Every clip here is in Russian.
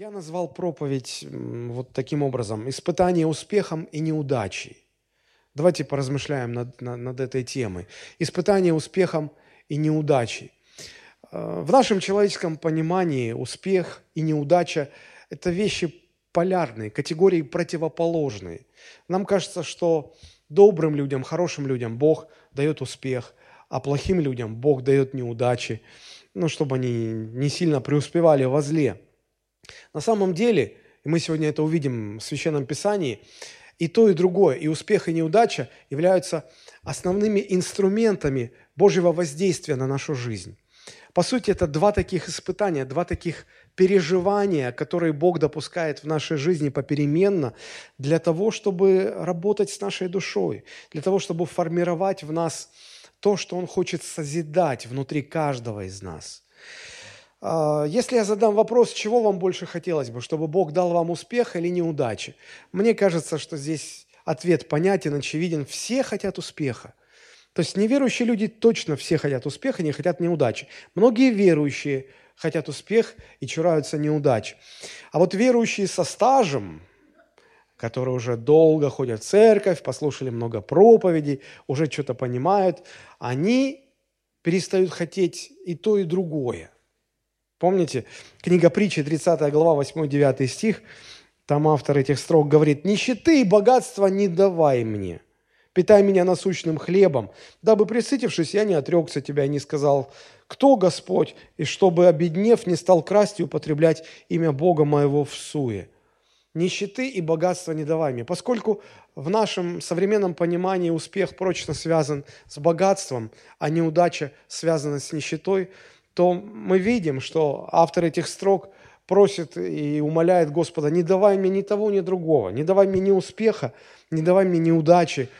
Я назвал проповедь вот таким образом. Испытание успехом и неудачей. Давайте поразмышляем над, над, над этой темой. Испытание успехом и неудачей. Э, в нашем человеческом понимании успех и неудача – это вещи полярные, категории противоположные. Нам кажется, что добрым людям, хорошим людям Бог дает успех, а плохим людям Бог дает неудачи, ну, чтобы они не сильно преуспевали во зле. На самом деле, мы сегодня это увидим в Священном Писании, и то, и другое, и успех, и неудача являются основными инструментами Божьего воздействия на нашу жизнь. По сути, это два таких испытания, два таких переживания, которые Бог допускает в нашей жизни попеременно для того, чтобы работать с нашей душой, для того, чтобы формировать в нас то, что Он хочет созидать внутри каждого из нас. А, если я задам вопрос, чего вам больше хотелось бы, чтобы Бог дал вам успех или неудачи, мне кажется, что здесь ответ понятен, очевиден. Все хотят успеха. То есть неверующие люди точно все хотят успеха, не хотят неудачи. Многие верующие хотят успех и чураются неудач. А вот верующие со стажем, которые уже долго ходят в церковь, послушали много проповедей, уже что-то понимают, они перестают хотеть и то, и другое. Помните, книга притчи, 30 глава, 8-9 стих, там автор этих строк говорит, «Нищеты и богатства не давай мне, питай меня насущным хлебом, дабы, присытившись, я не отрекся тебя и не сказал, кто Господь, и чтобы, обеднев, не стал красть и употреблять имя Бога моего в суе. Нищеты и богатства не давай мне. Поскольку в нашем современном понимании успех прочно связан с богатством, а неудача связана с нищетой, то мы видим, что автор этих строк просит и умоляет Господа, не давай мне ни того, ни другого, не давай мне ни успеха, не давай мне неудачи,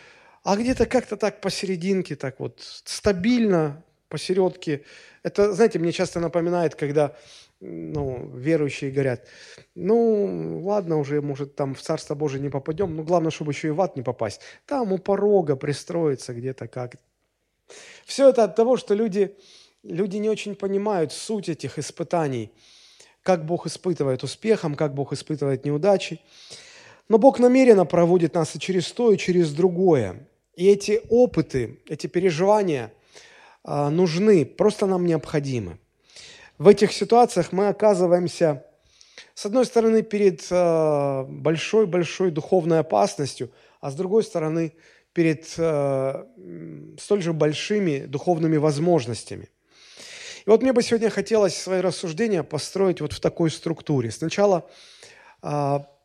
а где-то как-то так посерединке, так вот стабильно, посередке. Это, знаете, мне часто напоминает, когда ну, верующие говорят, ну, ладно уже, может, там в Царство Божие не попадем, но главное, чтобы еще и в ад не попасть. Там у порога пристроиться где-то как. Все это от того, что люди, люди не очень понимают суть этих испытаний, как Бог испытывает успехом, как Бог испытывает неудачи. Но Бог намеренно проводит нас и через то, и через другое. И эти опыты, эти переживания – а, нужны, просто нам необходимы. В этих ситуациях мы оказываемся, с одной стороны, перед а, большой-большой духовной опасностью, а с другой стороны, перед а, столь же большими духовными возможностями. И вот мне бы сегодня хотелось свои рассуждения построить вот в такой структуре. Сначала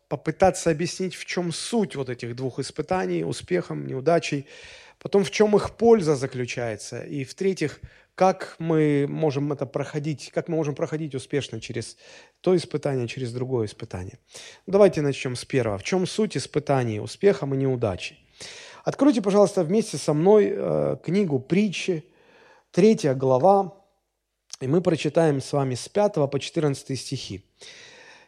попытаться объяснить, в чем суть вот этих двух испытаний, успехом, неудачей, потом в чем их польза заключается, и в-третьих, как мы можем это проходить, как мы можем проходить успешно через то испытание, через другое испытание. Давайте начнем с первого. В чем суть испытаний успехом и неудачей? Откройте, пожалуйста, вместе со мной э, книгу притчи, третья глава, и мы прочитаем с вами с 5 по 14 стихи.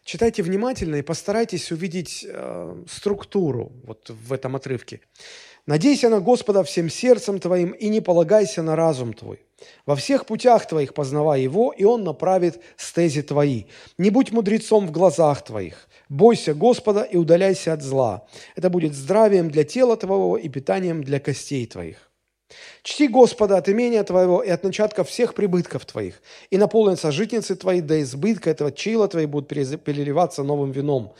Читайте внимательно и постарайтесь увидеть э, структуру вот в этом отрывке. Надейся на Господа всем сердцем твоим и не полагайся на разум твой. Во всех путях твоих познавай Его, и Он направит стези твои. Не будь мудрецом в глазах твоих. Бойся Господа и удаляйся от зла. Это будет здравием для тела твоего и питанием для костей твоих. Чти Господа от имения твоего и от начатка всех прибытков твоих, и наполнятся житницы твои до избытка этого чила твои будут переливаться новым вином.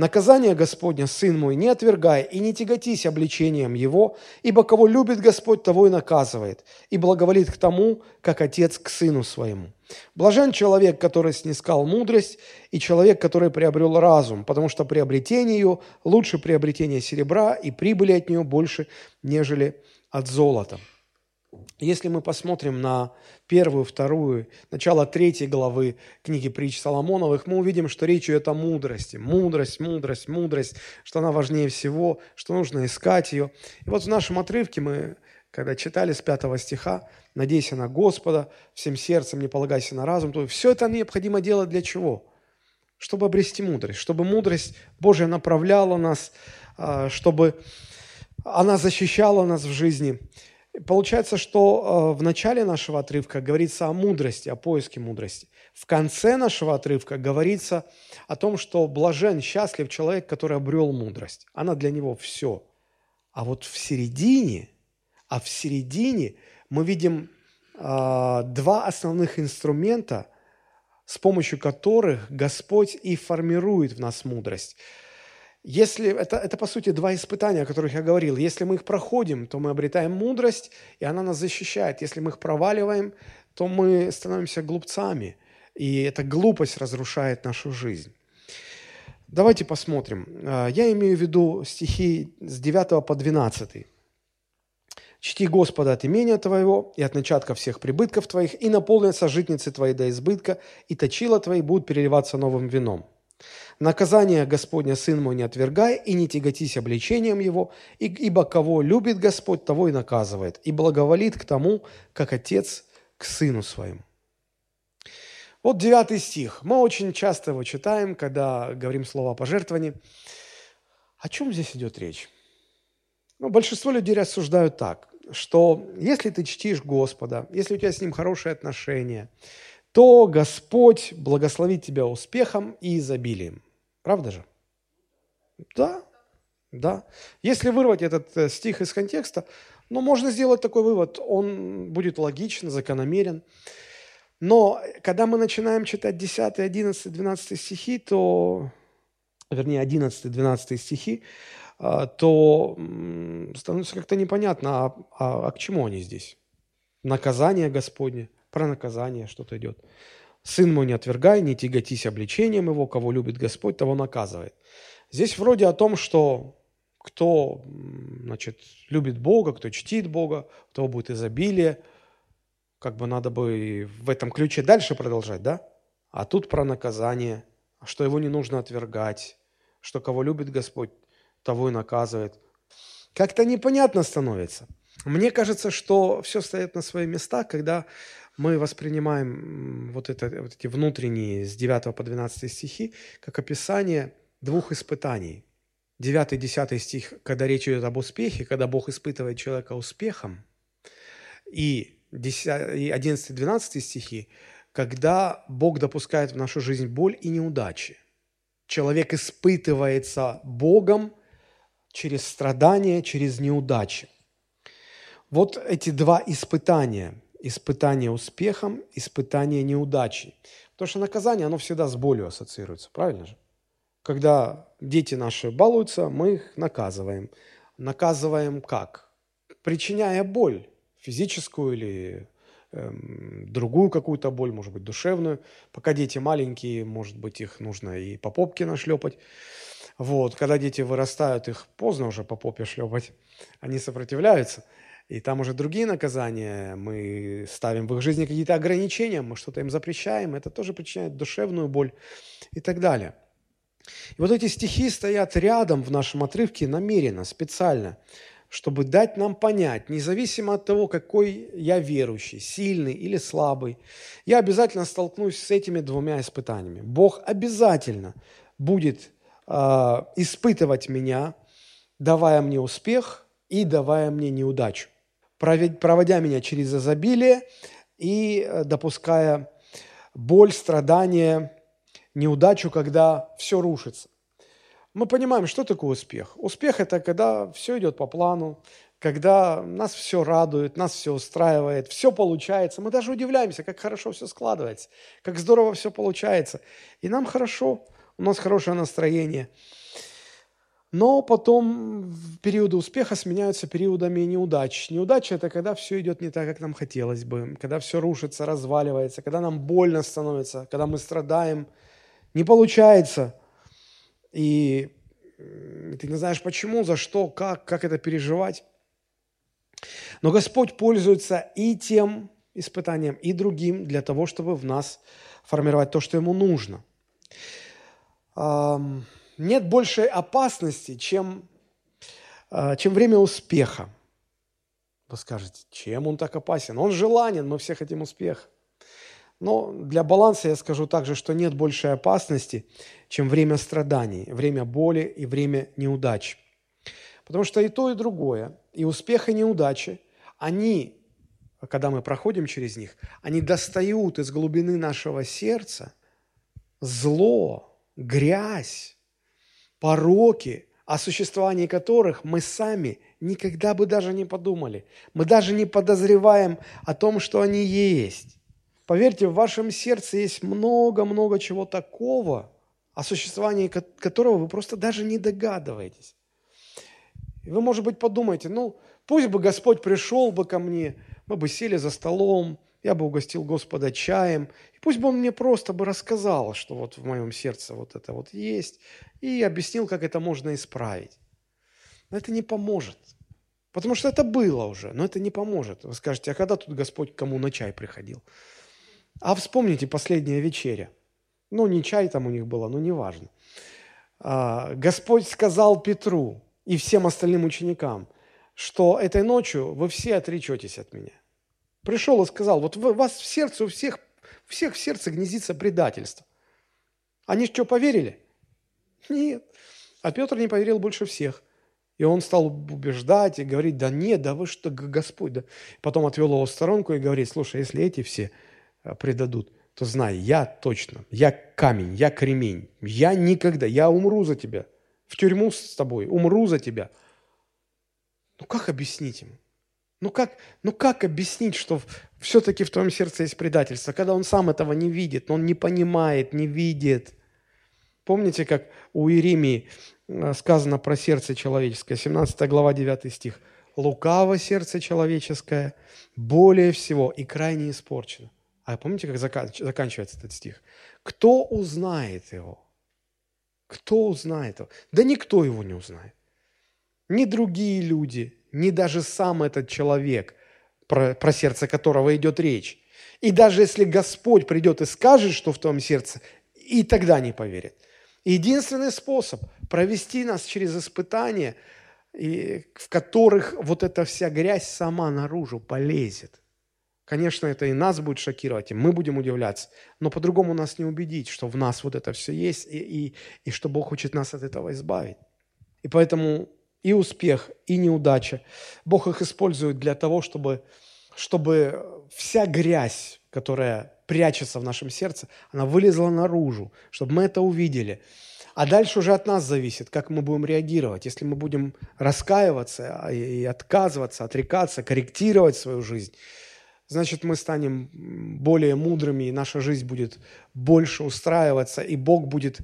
Наказание Господня, сын мой, не отвергай и не тяготись обличением его, ибо кого любит Господь, того и наказывает, и благоволит к тому, как отец к сыну своему. Блажен человек, который снискал мудрость, и человек, который приобрел разум, потому что приобретение ее лучше приобретения серебра, и прибыли от нее больше, нежели от золота. Если мы посмотрим на первую, вторую, начало третьей главы книги притч Соломоновых, мы увидим, что речь идет о мудрости. Мудрость, мудрость, мудрость, что она важнее всего, что нужно искать ее. И вот в нашем отрывке мы, когда читали с пятого стиха, «Надейся на Господа, всем сердцем не полагайся на разум», то все это необходимо делать для чего? Чтобы обрести мудрость, чтобы мудрость Божья направляла нас, а, чтобы она защищала нас в жизни – Получается, что э, в начале нашего отрывка говорится о мудрости, о поиске мудрости. В конце нашего отрывка говорится о том, что блажен, счастлив человек, который обрел мудрость. Она для него все. А вот в середине, а в середине мы видим э, два основных инструмента, с помощью которых Господь и формирует в нас мудрость. Если это, это, по сути, два испытания, о которых я говорил. Если мы их проходим, то мы обретаем мудрость, и она нас защищает. Если мы их проваливаем, то мы становимся глупцами, и эта глупость разрушает нашу жизнь. Давайте посмотрим. А, я имею в виду стихи с 9 по 12. «Чти Господа от имения Твоего и от начатка всех прибытков Твоих, и наполнятся житницы Твои до избытка, и точила Твои будут переливаться новым вином. Наказание Господня, Сын мой, не отвергай, и не тяготись обличением Его, ибо кого любит Господь, того и наказывает, и благоволит к тому, как Отец к Сыну Своему». Вот девятый стих. Мы очень часто его читаем, когда говорим слово о пожертвовании. О чем здесь идет речь? Ну, большинство людей рассуждают так, что если ты чтишь Господа, если у тебя с Ним хорошие отношения, то Господь благословит тебя успехом и изобилием. Правда же? Да, да. Если вырвать этот э, стих из контекста, ну, можно сделать такой вывод. Он будет логичен, закономерен. Но когда мы начинаем читать 10, 11, 12 стихи, то, вернее, 11, 12 стихи, а, то становится как-то непонятно, а, а, а к чему они здесь? Наказание Господне, про наказание что-то идет. Сын мой не отвергай, не тяготись обличением его, кого любит Господь, того наказывает. Здесь вроде о том, что кто значит, любит Бога, кто чтит Бога, того будет изобилие. Как бы надо бы в этом ключе дальше продолжать, да? А тут про наказание, что его не нужно отвергать, что кого любит Господь, того и наказывает. Как-то непонятно становится. Мне кажется, что все стоит на свои места, когда мы воспринимаем вот, это, вот эти внутренние с 9 по 12 стихи как описание двух испытаний. 9-10 стих, когда речь идет об успехе, когда Бог испытывает человека успехом, и 11-12 стихи, когда Бог допускает в нашу жизнь боль и неудачи. Человек испытывается Богом через страдания, через неудачи. Вот эти два испытания. Испытание успехом, испытание неудачей. Потому что наказание, оно всегда с болью ассоциируется, правильно же? Когда дети наши балуются, мы их наказываем. Наказываем как? Причиняя боль, физическую или эм, другую какую-то боль, может быть, душевную. Пока дети маленькие, может быть, их нужно и по попке нашлепать. Вот, когда дети вырастают, их поздно уже по попе шлепать, они сопротивляются. И там уже другие наказания, мы ставим в их жизни какие-то ограничения, мы что-то им запрещаем, это тоже причиняет душевную боль и так далее. И вот эти стихи стоят рядом в нашем отрывке намеренно, специально, чтобы дать нам понять, независимо от того, какой я верующий, сильный или слабый, я обязательно столкнусь с этими двумя испытаниями. Бог обязательно будет э, испытывать меня, давая мне успех и давая мне неудачу, проводя меня через изобилие и э, допуская боль, страдания, неудачу, когда все рушится. Мы понимаем, что такое успех. Успех – это когда все идет по плану, когда нас все радует, нас все устраивает, все получается. Мы даже удивляемся, как хорошо все складывается, как здорово все получается. И нам хорошо, у нас хорошее настроение. Но потом периоды успеха сменяются периодами неудач. Неудача – это когда все идет не так, как нам хотелось бы, когда все рушится, разваливается, когда нам больно становится, когда мы страдаем – не получается. И ты не знаешь почему, за что, как, как это переживать. Но Господь пользуется и тем испытанием, и другим для того, чтобы в нас формировать то, что Ему нужно. Нет большей опасности, чем, а, чем время успеха. Вы скажете, чем он так опасен? Он желанен, мы все хотим успеха. Но для баланса я скажу также, что нет большей опасности, чем время страданий, время боли и время неудач. Потому что и то, и другое, и успех, и неудачи, они когда мы проходим через них, они достают из глубины нашего сердца зло, грязь, пороки, о существовании которых мы сами никогда бы даже не подумали. Мы даже не подозреваем о том, что они есть. Поверьте, в вашем сердце есть много-много чего такого, о существовании которого вы просто даже не догадываетесь. Вы, может быть, подумаете, ну, пусть бы Господь пришел бы ко мне, мы бы сели за столом, я бы угостил Господа чаем, и пусть бы Он мне просто бы рассказал, что вот в моем сердце вот это вот есть, и объяснил, как это можно исправить. Но это не поможет, потому что это было уже, но это не поможет. Вы скажете, а когда тут Господь кому на чай приходил? А вспомните последняя вечеря. Ну, не чай там у них было, но неважно. А, Господь сказал Петру и всем остальным ученикам, что этой ночью вы все отречетесь от меня. Пришел и сказал, вот у вас в сердце у всех, всех в сердце гнездится предательство. Они что, поверили? Нет. А Петр не поверил больше всех. И он стал убеждать и говорить, да нет, да вы что, Господь. Да. Потом отвел его в сторонку и говорит, слушай, если эти все э, предадут, то знай, я точно, я камень, я кремень, я никогда, я умру за тебя, в тюрьму с тобой, умру за тебя. Ну как объяснить ему? Ну как, ну как объяснить, что все-таки в твоем сердце есть предательство, когда он сам этого не видит, он не понимает, не видит. Помните, как у Иеремии э, сказано про сердце человеческое, 17 глава, 9 стих. «Лукаво сердце человеческое, более всего и крайне испорчено». А помните, как заканчивается этот стих? «Кто узнает его?» Кто узнает его? Да никто его не узнает. Ни другие люди, ни даже сам этот человек, про, про сердце которого идет речь. И даже если Господь придет и скажет, что в твоем сердце, и тогда не поверит. Единственный способ провести нас через испытания, в которых вот эта вся грязь сама наружу полезет. Конечно, это и нас будет шокировать, и мы будем удивляться, но по-другому нас не убедить, что в нас вот это все есть, и, и, и что Бог хочет нас от этого избавить. И поэтому и успех, и неудача. Бог их использует для того, чтобы, чтобы вся грязь, которая прячется в нашем сердце, она вылезла наружу, чтобы мы это увидели. А дальше уже от нас зависит, как мы будем реагировать. Если мы будем раскаиваться и отказываться, отрекаться, корректировать свою жизнь, значит, мы станем более мудрыми, и наша жизнь будет больше устраиваться, и Бог будет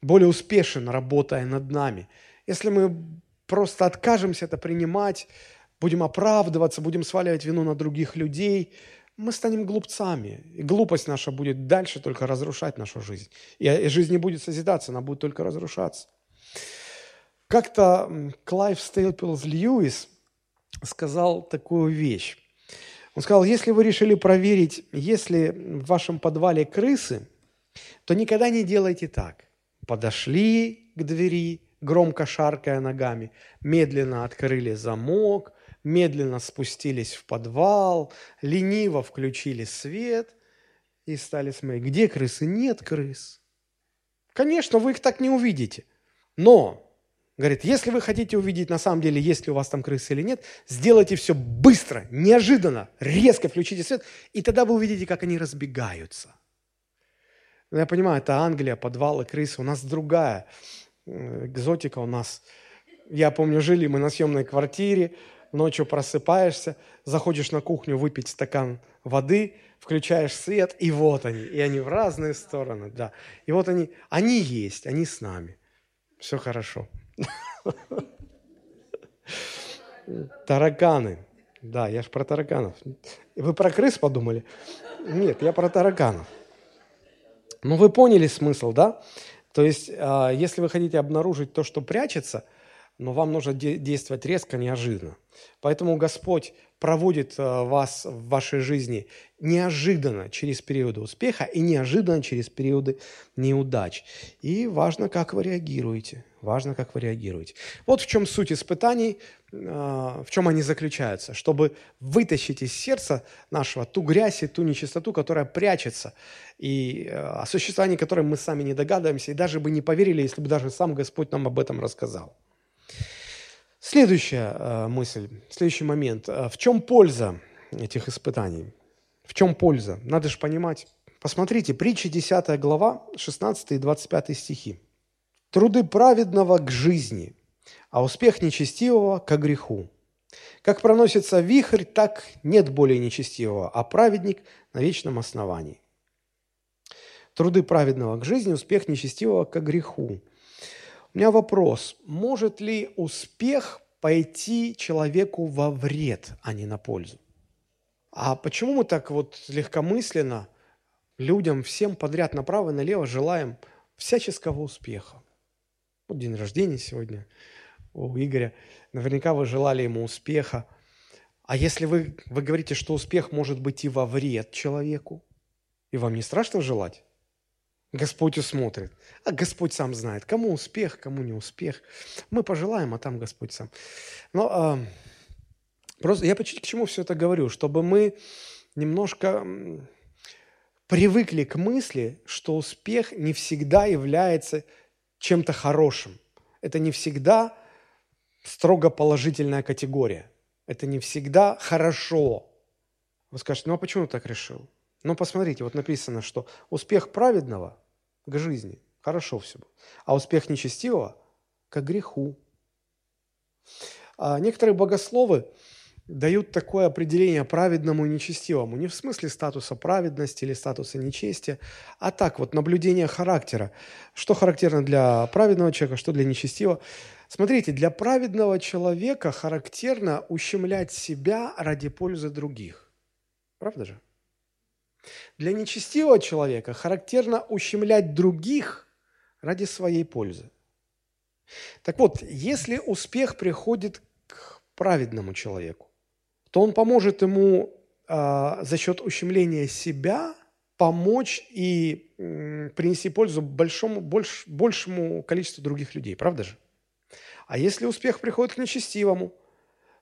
более успешен, работая над нами. Если мы просто откажемся это принимать, будем оправдываться, будем сваливать вину на других людей, мы станем глупцами. И глупость наша будет дальше только разрушать нашу жизнь. И жизнь не будет созидаться, она будет только разрушаться. Как-то Клайв Стейплс Льюис сказал такую вещь. Он сказал, если вы решили проверить, есть ли в вашем подвале крысы, то никогда не делайте так. Подошли к двери, громко шаркая ногами, медленно открыли замок, медленно спустились в подвал, лениво включили свет и стали смотреть, где крысы? Нет крыс. Конечно, вы их так не увидите. Но, говорит, если вы хотите увидеть на самом деле, есть ли у вас там крысы или нет, сделайте все быстро, неожиданно, резко включите свет, и тогда вы увидите, как они разбегаются. Я понимаю, это Англия, подвалы, крысы. У нас другая экзотика у нас. Я помню, жили мы на съемной квартире, ночью просыпаешься, заходишь на кухню выпить стакан воды, включаешь свет, и вот они, и они в разные стороны, да. И вот они, они есть, они с нами. Все хорошо. Тараканы. Да, я ж про тараканов. Вы про крыс подумали? Нет, я про тараканов. Ну, вы поняли смысл, да? То есть, а, если вы хотите обнаружить то, что прячется, но вам нужно действовать резко, неожиданно. Поэтому Господь проводит а, вас в вашей жизни неожиданно через периоды успеха и неожиданно через периоды неудач. И важно, как вы реагируете. Важно, как вы реагируете. Вот в чем суть испытаний, а, в чем они заключаются. Чтобы вытащить из сердца нашего ту грязь и ту нечистоту, которая прячется, и а, о существовании которой мы сами не догадываемся, и даже бы не поверили, если бы даже сам Господь нам об этом рассказал. Следующая а, мысль, следующий момент. В чем польза этих испытаний. В чем польза? Надо же понимать. Посмотрите, притча 10 глава, 16 и 25 стихи. «Труды праведного к жизни, а успех нечестивого к греху. Как проносится вихрь, так нет более нечестивого, а праведник на вечном основании». Труды праведного к жизни, успех нечестивого к греху. У меня вопрос. Может ли успех пойти человеку во вред, а не на пользу? А почему мы так вот легкомысленно людям всем подряд направо и налево желаем всяческого успеха? Вот день рождения сегодня у Игоря. Наверняка вы желали ему успеха. А если вы, вы говорите, что успех может быть и во вред человеку, и вам не страшно желать? Господь усмотрит. А Господь сам знает, кому успех, кому не успех. Мы пожелаем, а там Господь сам. Но а, просто я к чему все это говорю? Чтобы мы немножко привыкли к мысли, что успех не всегда является чем-то хорошим. Это не всегда строго положительная категория. Это не всегда хорошо. Вы скажете, ну а почему так решил? Но посмотрите, вот написано, что успех праведного к жизни, хорошо все было, а успех нечестивого к греху. А некоторые богословы дают такое определение праведному и нечестивому. Не в смысле статуса праведности или статуса нечестия, а так вот наблюдение характера. Что характерно для праведного человека, что для нечестивого. Смотрите, для праведного человека характерно ущемлять себя ради пользы других. Правда же? Для нечестивого человека характерно ущемлять других ради своей пользы. Так вот, если успех приходит к праведному человеку, то он поможет ему э, за счет ущемления себя помочь и э, принести пользу большому, больш, большему количеству других людей, правда же? А если успех приходит к нечестивому,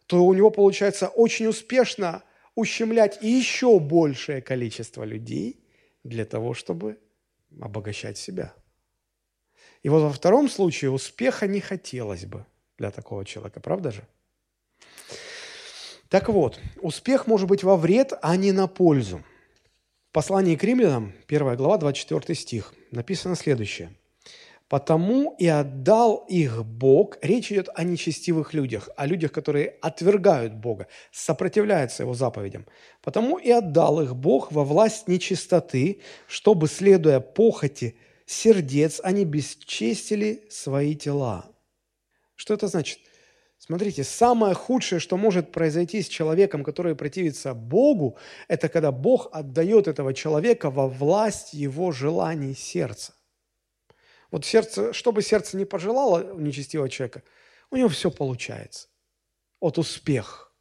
то у него получается очень успешно ущемлять еще большее количество людей для того, чтобы обогащать себя. И вот во втором случае успеха не хотелось бы для такого человека, правда же? Так вот, успех может быть во вред, а не на пользу. В послании к римлянам, 1 глава, 24 стих, написано следующее – Потому и отдал их Бог. Речь идет о нечестивых людях, о людях, которые отвергают Бога, сопротивляются Его заповедям. Потому и отдал их Бог во власть нечистоты, чтобы, следуя похоти сердец, они бесчестили свои тела. Что это значит? Смотрите, самое худшее, что может произойти с человеком, который противится Богу, это когда Бог отдает этого человека во власть его желаний сердца. Вот сердце, что бы сердце не пожелало у нечестивого человека, у него все получается. Вот успех.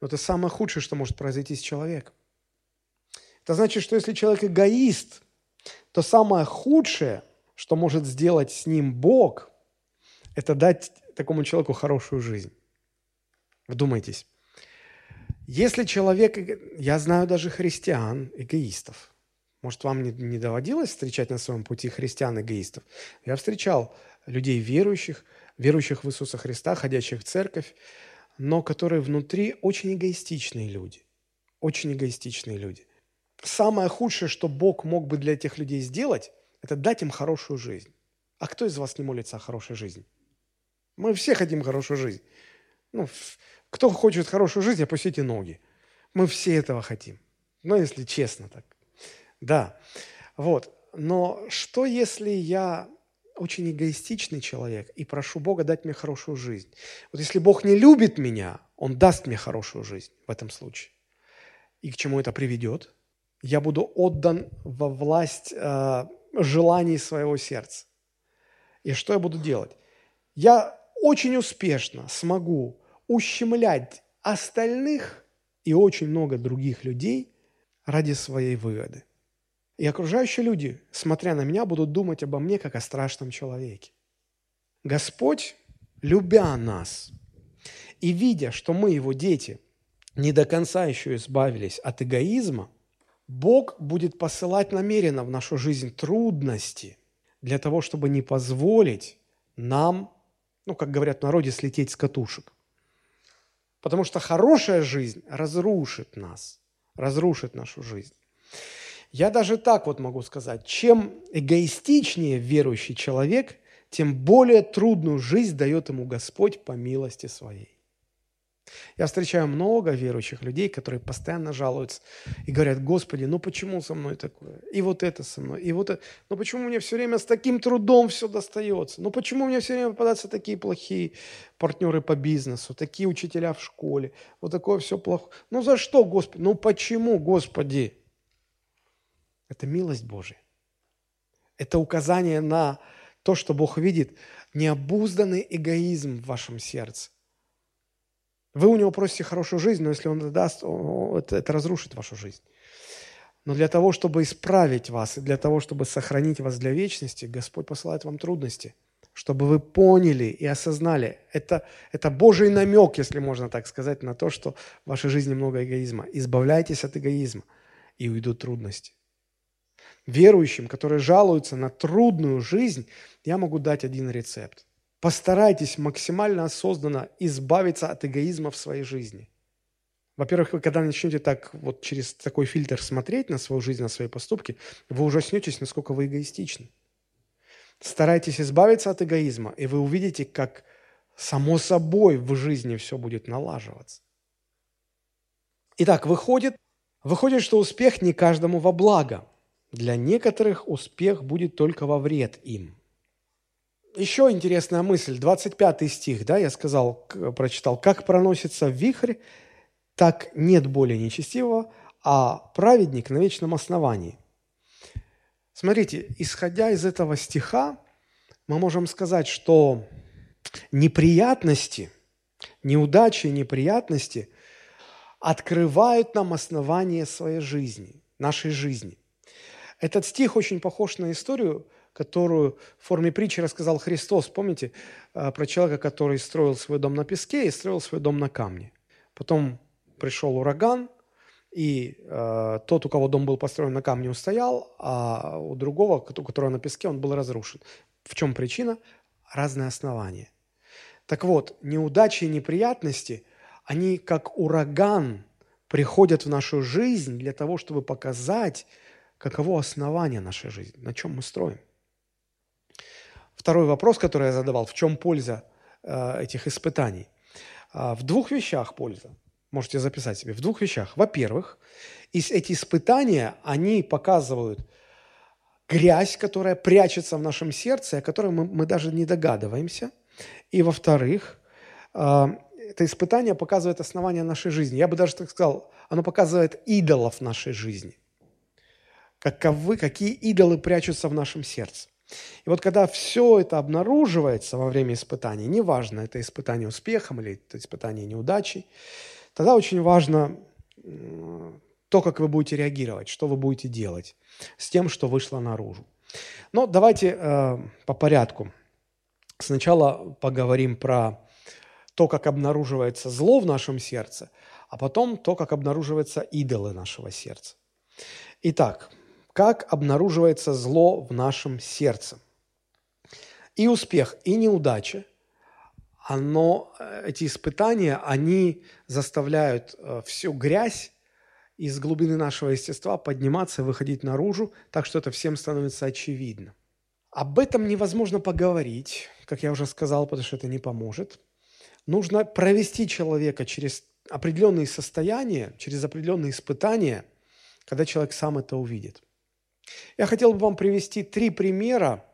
Но это самое худшее, что может произойти с человеком. Это значит, что если человек эгоист, то самое худшее, что может сделать с ним Бог, это дать такому человеку хорошую жизнь. Вдумайтесь. Если человек, я знаю даже христиан, эгоистов – может, вам не, не доводилось встречать на своем пути христиан-эгоистов? Я встречал людей верующих, верующих в Иисуса Христа, ходящих в церковь, но которые внутри очень эгоистичные люди. Очень эгоистичные люди. Самое худшее, что Бог мог бы для этих людей сделать, это дать им хорошую жизнь. А кто из вас не молится о хорошей жизни? Мы все хотим хорошую жизнь. Ну, кто хочет хорошую жизнь, опустите ноги. Мы все этого хотим. Ну, если честно так. Да, вот. Но что, если я очень эгоистичный человек и прошу Бога дать мне хорошую жизнь? Вот если Бог не любит меня, Он даст мне хорошую жизнь в этом случае. И к чему это приведет? Я буду отдан во власть э, желаний своего сердца. И что я буду делать? Я очень успешно смогу ущемлять остальных и очень много других людей ради своей выгоды. И окружающие люди, смотря на меня, будут думать обо мне как о страшном человеке. Господь, любя нас и видя, что мы, его дети, не до конца еще избавились от эгоизма, Бог будет посылать намеренно в нашу жизнь трудности для того, чтобы не позволить нам, ну, как говорят в народе, слететь с катушек. Потому что хорошая жизнь разрушит нас, разрушит нашу жизнь. Я даже так вот могу сказать, чем эгоистичнее верующий человек, тем более трудную жизнь дает ему Господь по милости своей. Я встречаю много верующих людей, которые постоянно жалуются и говорят, Господи, ну почему со мной такое? И вот это со мной, и вот это. Ну почему мне все время с таким трудом все достается? Ну почему мне все время попадаются такие плохие партнеры по бизнесу, такие учителя в школе, вот такое все плохое? Ну за что, Господи? Ну почему, Господи? Это милость Божия. Это указание на то, что Бог видит необузданный эгоизм в вашем сердце. Вы у него просите хорошую жизнь, но если он даст, это, это разрушит вашу жизнь. Но для того, чтобы исправить вас и для того, чтобы сохранить вас для вечности, Господь посылает вам трудности, чтобы вы поняли и осознали. Это, это Божий намек, если можно так сказать, на то, что в вашей жизни много эгоизма. Избавляйтесь от эгоизма, и уйдут трудности. Верующим, которые жалуются на трудную жизнь, я могу дать один рецепт. Постарайтесь максимально осознанно избавиться от эгоизма в своей жизни. Во-первых, вы когда начнете так вот через такой фильтр смотреть на свою жизнь, на свои поступки, вы ужаснетесь, насколько вы эгоистичны. Старайтесь избавиться от эгоизма, и вы увидите, как само собой в жизни все будет налаживаться. Итак, выходит, выходит, что успех не каждому во благо. Для некоторых успех будет только во вред им – еще интересная мысль, 25 стих, да, я сказал, прочитал. «Как проносится вихрь, так нет более нечестивого, а праведник на вечном основании». Смотрите, исходя из этого стиха, мы можем сказать, что неприятности, неудачи, неприятности открывают нам основание своей жизни, нашей жизни. Этот стих очень похож на историю, которую в форме притчи рассказал Христос. Помните э, про человека, который строил свой дом на песке и строил свой дом на камне. Потом пришел ураган, и э, тот, у кого дом был построен на камне, устоял, а у другого, у которого на песке, он был разрушен. В чем причина? Разные основания. Так вот, неудачи и неприятности, они как ураган приходят в нашу жизнь для того, чтобы показать, каково основание нашей жизни, на чем мы строим. Второй вопрос, который я задавал, в чем польза э, этих испытаний? А, в двух вещах польза. Можете записать себе. В двух вещах. Во-первых, эти испытания, они показывают грязь, которая прячется в нашем сердце, о которой мы, мы даже не догадываемся. И во-вторых, э, это испытание показывает основание нашей жизни. Я бы даже так сказал, оно показывает идолов нашей жизни. Каковы, какие идолы прячутся в нашем сердце. И вот когда все это обнаруживается во время испытаний, неважно, это испытание успехом или это испытание неудачей, тогда очень важно то, как вы будете реагировать, что вы будете делать с тем, что вышло наружу. Но давайте э, по порядку. Сначала поговорим про то, как обнаруживается зло в нашем сердце, а потом то, как обнаруживаются идолы нашего сердца. Итак, как обнаруживается зло в нашем сердце. И успех, и неудача, оно, э, эти испытания, они заставляют э, всю грязь из глубины нашего естества подниматься выходить наружу, так что это всем становится очевидно. Об этом невозможно поговорить, как я уже сказал, потому что это не поможет. Нужно провести человека через определенные состояния, через определенные испытания, когда человек сам это увидит. Я хотел бы вам привести три примера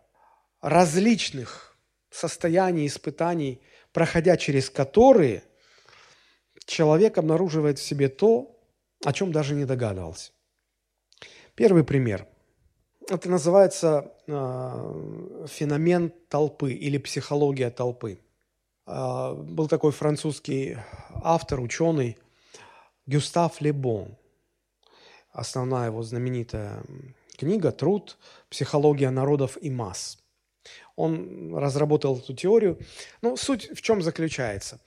различных состояний, испытаний, проходя через которые человек обнаруживает в себе то, о чем даже не догадывался. Первый пример. Это называется э, феномен толпы или психология толпы. Э, был такой французский автор, ученый Гюстав Лебон. Основная его знаменитая книга, труд «Психология народов и масс». Он разработал эту теорию. Ну, суть в чем заключается?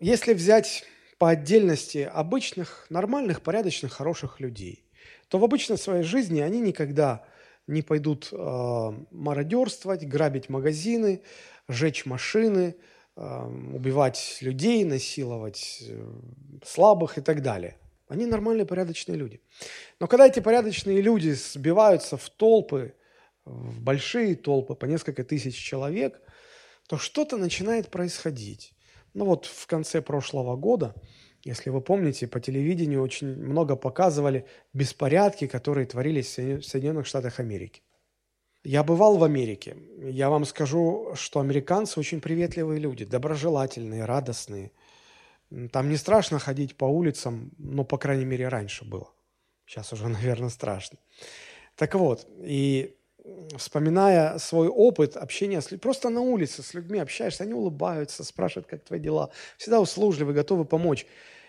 Если взять по отдельности обычных, нормальных, порядочных, хороших людей, то в обычной своей жизни они никогда не пойдут мародерствовать, грабить магазины, жечь машины, убивать людей, насиловать э, слабых и так далее. Они нормальные, порядочные люди. Но когда эти порядочные люди сбиваются в толпы, в большие толпы, по несколько тысяч человек, то что-то начинает происходить. Ну вот в конце прошлого года, если вы помните, по телевидению очень много показывали беспорядки, которые творились в Соединенных Штатах Америки. Я бывал в Америке. Я вам скажу, что американцы очень приветливые люди, доброжелательные, радостные. Там не страшно ходить по улицам, но, по крайней мере, раньше было. Сейчас уже, наверное, страшно. Так вот, и вспоминая свой опыт общения с просто на улице с людьми общаешься, они улыбаются, спрашивают, как твои дела, всегда услужливы, готовы помочь.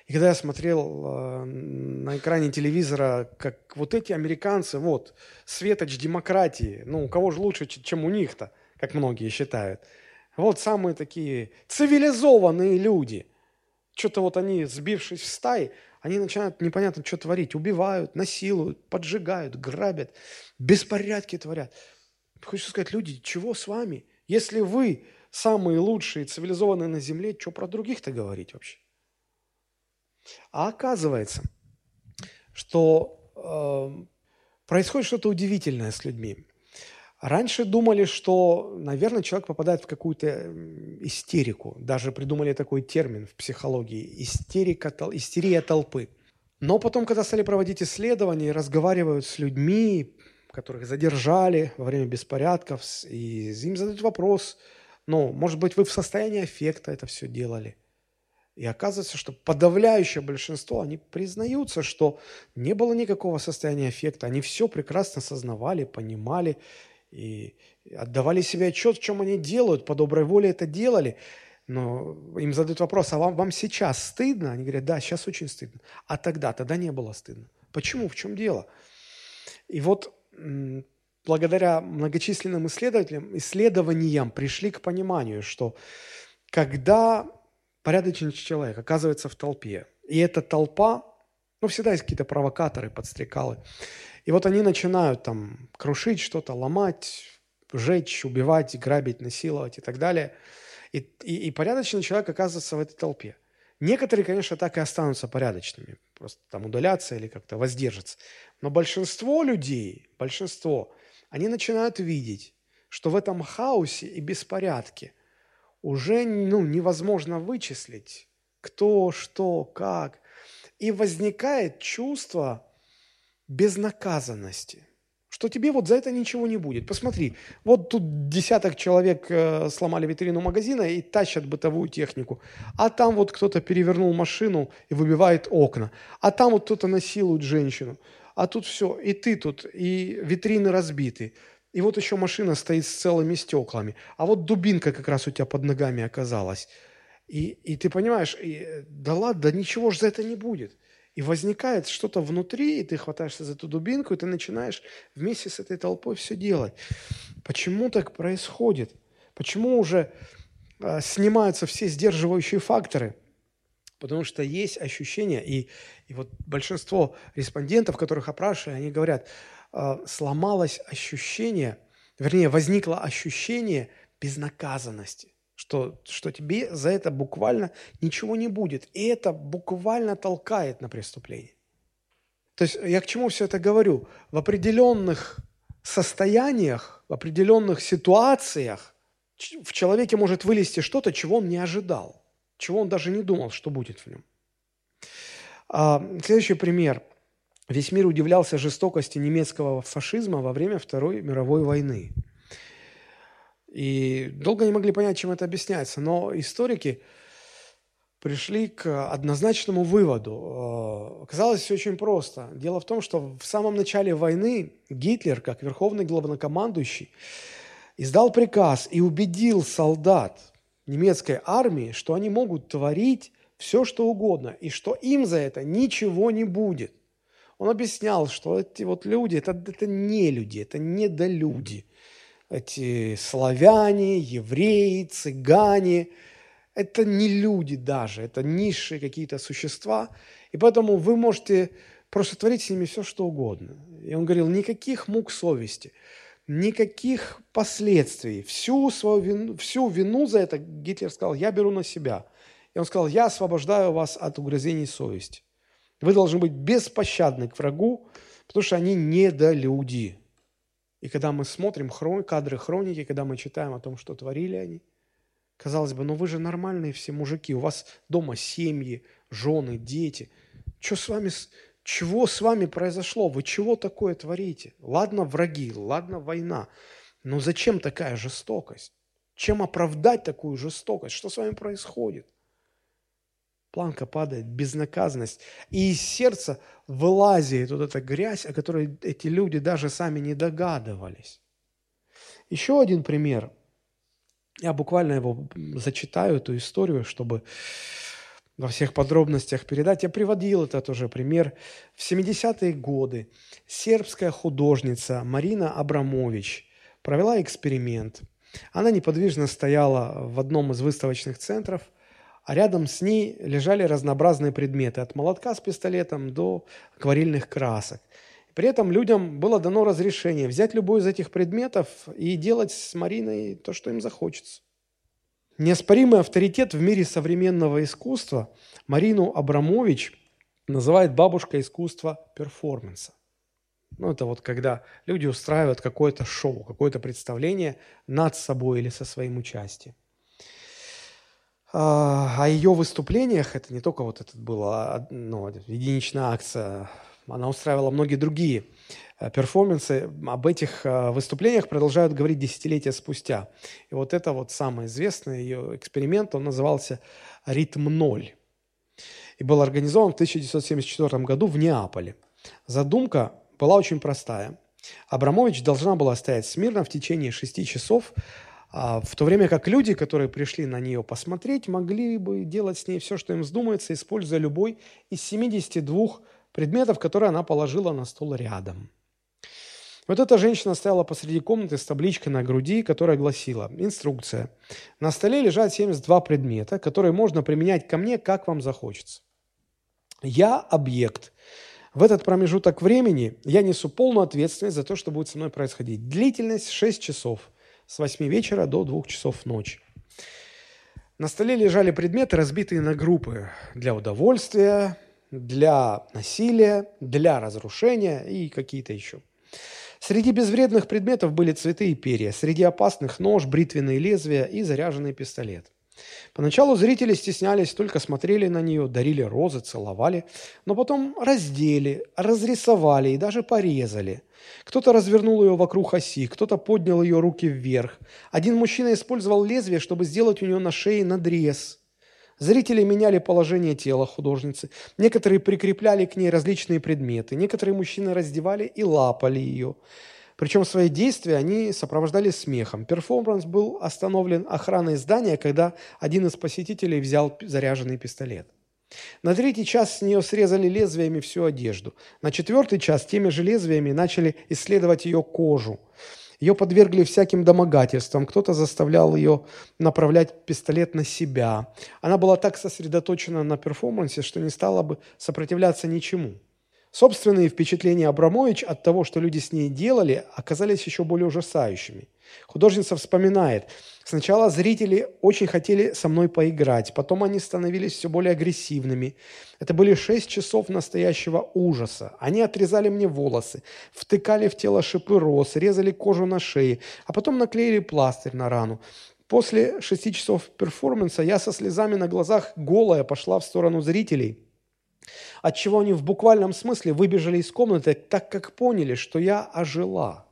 И когда я смотрел э, на экране телевизора, как вот эти американцы, вот, светоч демократии, ну, у кого же лучше, чем у них-то, как многие считают. Вот самые такие цивилизованные люди. Что-то вот они, сбившись в стаи, они начинают непонятно что творить. Убивают, насилуют, поджигают, грабят, беспорядки творят. Хочу сказать, люди, чего с вами? Если вы самые лучшие, цивилизованные на земле, что про других-то говорить вообще? А оказывается, что э, происходит что-то удивительное с людьми. Раньше думали, что, наверное, человек попадает в какую-то истерику. Даже придумали такой термин в психологии – истерика, истерия толпы. Но потом, когда стали проводить исследования, разговаривают с людьми, которых задержали во время беспорядков, и им задают вопрос, ну, может быть, вы в состоянии аффекта это все делали – и оказывается, что подавляющее большинство, они признаются, что не было никакого состояния эффекта. Они все прекрасно сознавали, понимали и отдавали себе отчет, в чем они делают, по доброй воле это делали. Но им задают вопрос, а вам, вам сейчас стыдно? Они говорят, да, сейчас очень стыдно. А тогда? Тогда не было стыдно. Почему? В чем дело? И вот благодаря многочисленным исследователям, исследованиям пришли к пониманию, что когда порядочный человек оказывается в толпе. И эта толпа, ну, всегда есть какие-то провокаторы, подстрекалы. И вот они начинают там крушить что-то, ломать, жечь, убивать, грабить, насиловать и так далее. И, и, и порядочный человек оказывается в этой толпе. Некоторые, конечно, так и останутся порядочными, просто там удалятся или как-то воздержатся. Но большинство людей, большинство, они начинают видеть, что в этом хаосе и беспорядке – уже ну, невозможно вычислить, кто, что, как. И возникает чувство безнаказанности, что тебе вот за это ничего не будет. Посмотри, вот тут десяток человек э, сломали витрину магазина и тащат бытовую технику, а там вот кто-то перевернул машину и выбивает окна, а там вот кто-то насилует женщину, а тут все, и ты тут, и витрины разбиты – и вот еще машина стоит с целыми стеклами. А вот дубинка как раз у тебя под ногами оказалась. И, и ты понимаешь, и, да ладно, ничего же за это не будет. И возникает что-то внутри, и ты хватаешься за эту дубинку, и ты начинаешь вместе с этой толпой все делать. Почему так происходит? Почему уже э, снимаются все сдерживающие факторы? Потому что есть ощущение, и, и вот большинство респондентов, которых опрашивали, они говорят, Э, сломалось ощущение, вернее, возникло ощущение безнаказанности, что, что тебе за это буквально ничего не будет. И это буквально толкает на преступление. То есть я к чему все это говорю? В определенных состояниях, в определенных ситуациях в человеке может вылезти что-то, чего он не ожидал, чего он даже не думал, что будет в нем. А, следующий пример – Весь мир удивлялся жестокости немецкого фашизма во время Второй мировой войны. И долго не могли понять, чем это объясняется. Но историки пришли к однозначному выводу. Оказалось все очень просто. Дело в том, что в самом начале войны Гитлер, как верховный главнокомандующий, издал приказ и убедил солдат немецкой армии, что они могут творить все, что угодно, и что им за это ничего не будет – он объяснял, что эти вот люди, это, это не люди, это недолюди. Эти славяне, евреи, цыгане, это не люди даже, это низшие какие-то существа. И поэтому вы можете просто творить с ними все, что угодно. И он говорил, никаких мук совести. никаких последствий. Всю свою вину, всю вину за это Гитлер сказал, я беру на себя. И он сказал, я освобождаю вас от угрызений совести. Вы должны быть беспощадны к врагу, потому что они недолюди. И когда мы смотрим хрон, кадры хроники, когда мы читаем о том, что творили они, казалось бы, ну вы же нормальные все мужики, у вас дома семьи, жены, дети. Что с вами, чего с вами произошло? Вы чего такое творите? Ладно враги, ладно война, но зачем такая жестокость? Чем оправдать такую жестокость? Что с вами происходит? Планка падает, безнаказанность. И из сердца вылазит вот эта грязь, о которой эти люди даже сами не догадывались. Еще один пример. Я буквально его зачитаю, эту историю, чтобы во всех подробностях передать. Я приводил этот уже пример. В 70-е годы сербская художница Марина Абрамович провела эксперимент. Она неподвижно стояла в одном из выставочных центров, а рядом с ней лежали разнообразные предметы, от молотка с пистолетом до акварельных красок. При этом людям было дано разрешение взять любой из этих предметов и делать с Мариной то, что им захочется. Неоспоримый авторитет в мире современного искусства Марину Абрамович называет бабушка искусства перформанса. Ну, это вот когда люди устраивают какое-то шоу, какое-то представление над собой или со своим участием. А, о ее выступлениях, это не только вот этот была ну, единичная акция, она устраивала многие другие Э, перформансы об этих э, выступлениях продолжают говорить десятилетия спустя. И вот это вот самый известный ее эксперимент, он назывался «Ритм ноль» и был организован в 1974 году в Неаполе. Задумка была очень простая. Абрамович должна была стоять смирно в течение шести часов, в то время как люди, которые пришли на нее посмотреть, могли бы делать с ней все, что им вздумается, используя любой из 72 предметов, которые она положила на стол рядом. Вот эта женщина стояла посреди комнаты с табличкой на груди, которая гласила «Инструкция. На столе лежат 72 предмета, которые можно применять ко мне, как вам захочется. Я объект. В этот промежуток времени я несу полную ответственность за то, что будет со мной происходить. Длительность 6 часов. С 8 вечера до 2 часов ночи. На столе лежали предметы, разбитые на группы для удовольствия, для насилия, для разрушения и какие-то еще. Среди безвредных предметов были цветы и перья, среди опасных нож, бритвенные лезвия и заряженный пистолет. Поначалу зрители стеснялись, только смотрели на нее, дарили розы, целовали, но потом раздели, разрисовали и даже порезали. Кто-то развернул ее вокруг оси, кто-то поднял ее руки вверх. Один мужчина использовал лезвие, чтобы сделать у нее на шее надрез – Зрители меняли положение тела художницы. Некоторые прикрепляли к ней различные предметы. Некоторые мужчины раздевали и лапали ее. Причем свои действия они сопровождали смехом. Перформанс был остановлен охраной здания, когда один из посетителей взял заряженный пистолет. На третий час с нее срезали лезвиями всю одежду. На четвертый час теми же лезвиями начали исследовать ее кожу. Ее подвергли всяким домогательствам. Кто-то заставлял ее направлять пистолет на себя. Она была так сосредоточена на перформансе, что не стала бы сопротивляться ничему. Собственные впечатления Абрамович от того, что люди с ней делали, оказались еще более ужасающими. Художница вспоминает, сначала зрители очень хотели со мной поиграть, потом они становились все более агрессивными. Это были шесть часов настоящего ужаса. Они отрезали мне волосы, втыкали в тело шипы роз, резали кожу на шее, а потом наклеили пластырь на рану. После шести часов перформанса я со слезами на глазах голая пошла в сторону зрителей – отчего они в буквальном смысле выбежали из комнаты, так как поняли, что я ожила.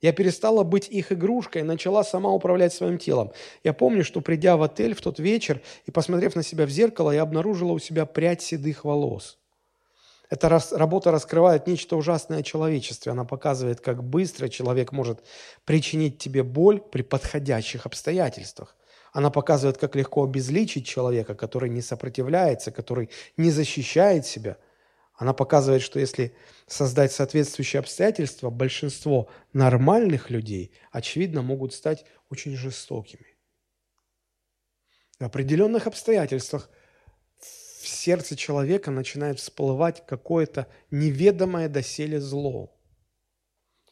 Я перестала быть их игрушкой и начала сама управлять своим телом. Я помню, что придя в отель в тот вечер и посмотрев на себя в зеркало, я обнаружила у себя прядь седых волос. Эта работа раскрывает нечто ужасное о человечестве. Она показывает, как быстро человек может причинить тебе боль при подходящих обстоятельствах. Она показывает, как легко обезличить человека, который не сопротивляется, который не защищает себя. Она показывает, что если создать соответствующие обстоятельства, большинство нормальных людей, очевидно, могут стать очень жестокими. В определенных обстоятельствах в сердце человека начинает всплывать какое-то неведомое доселе зло.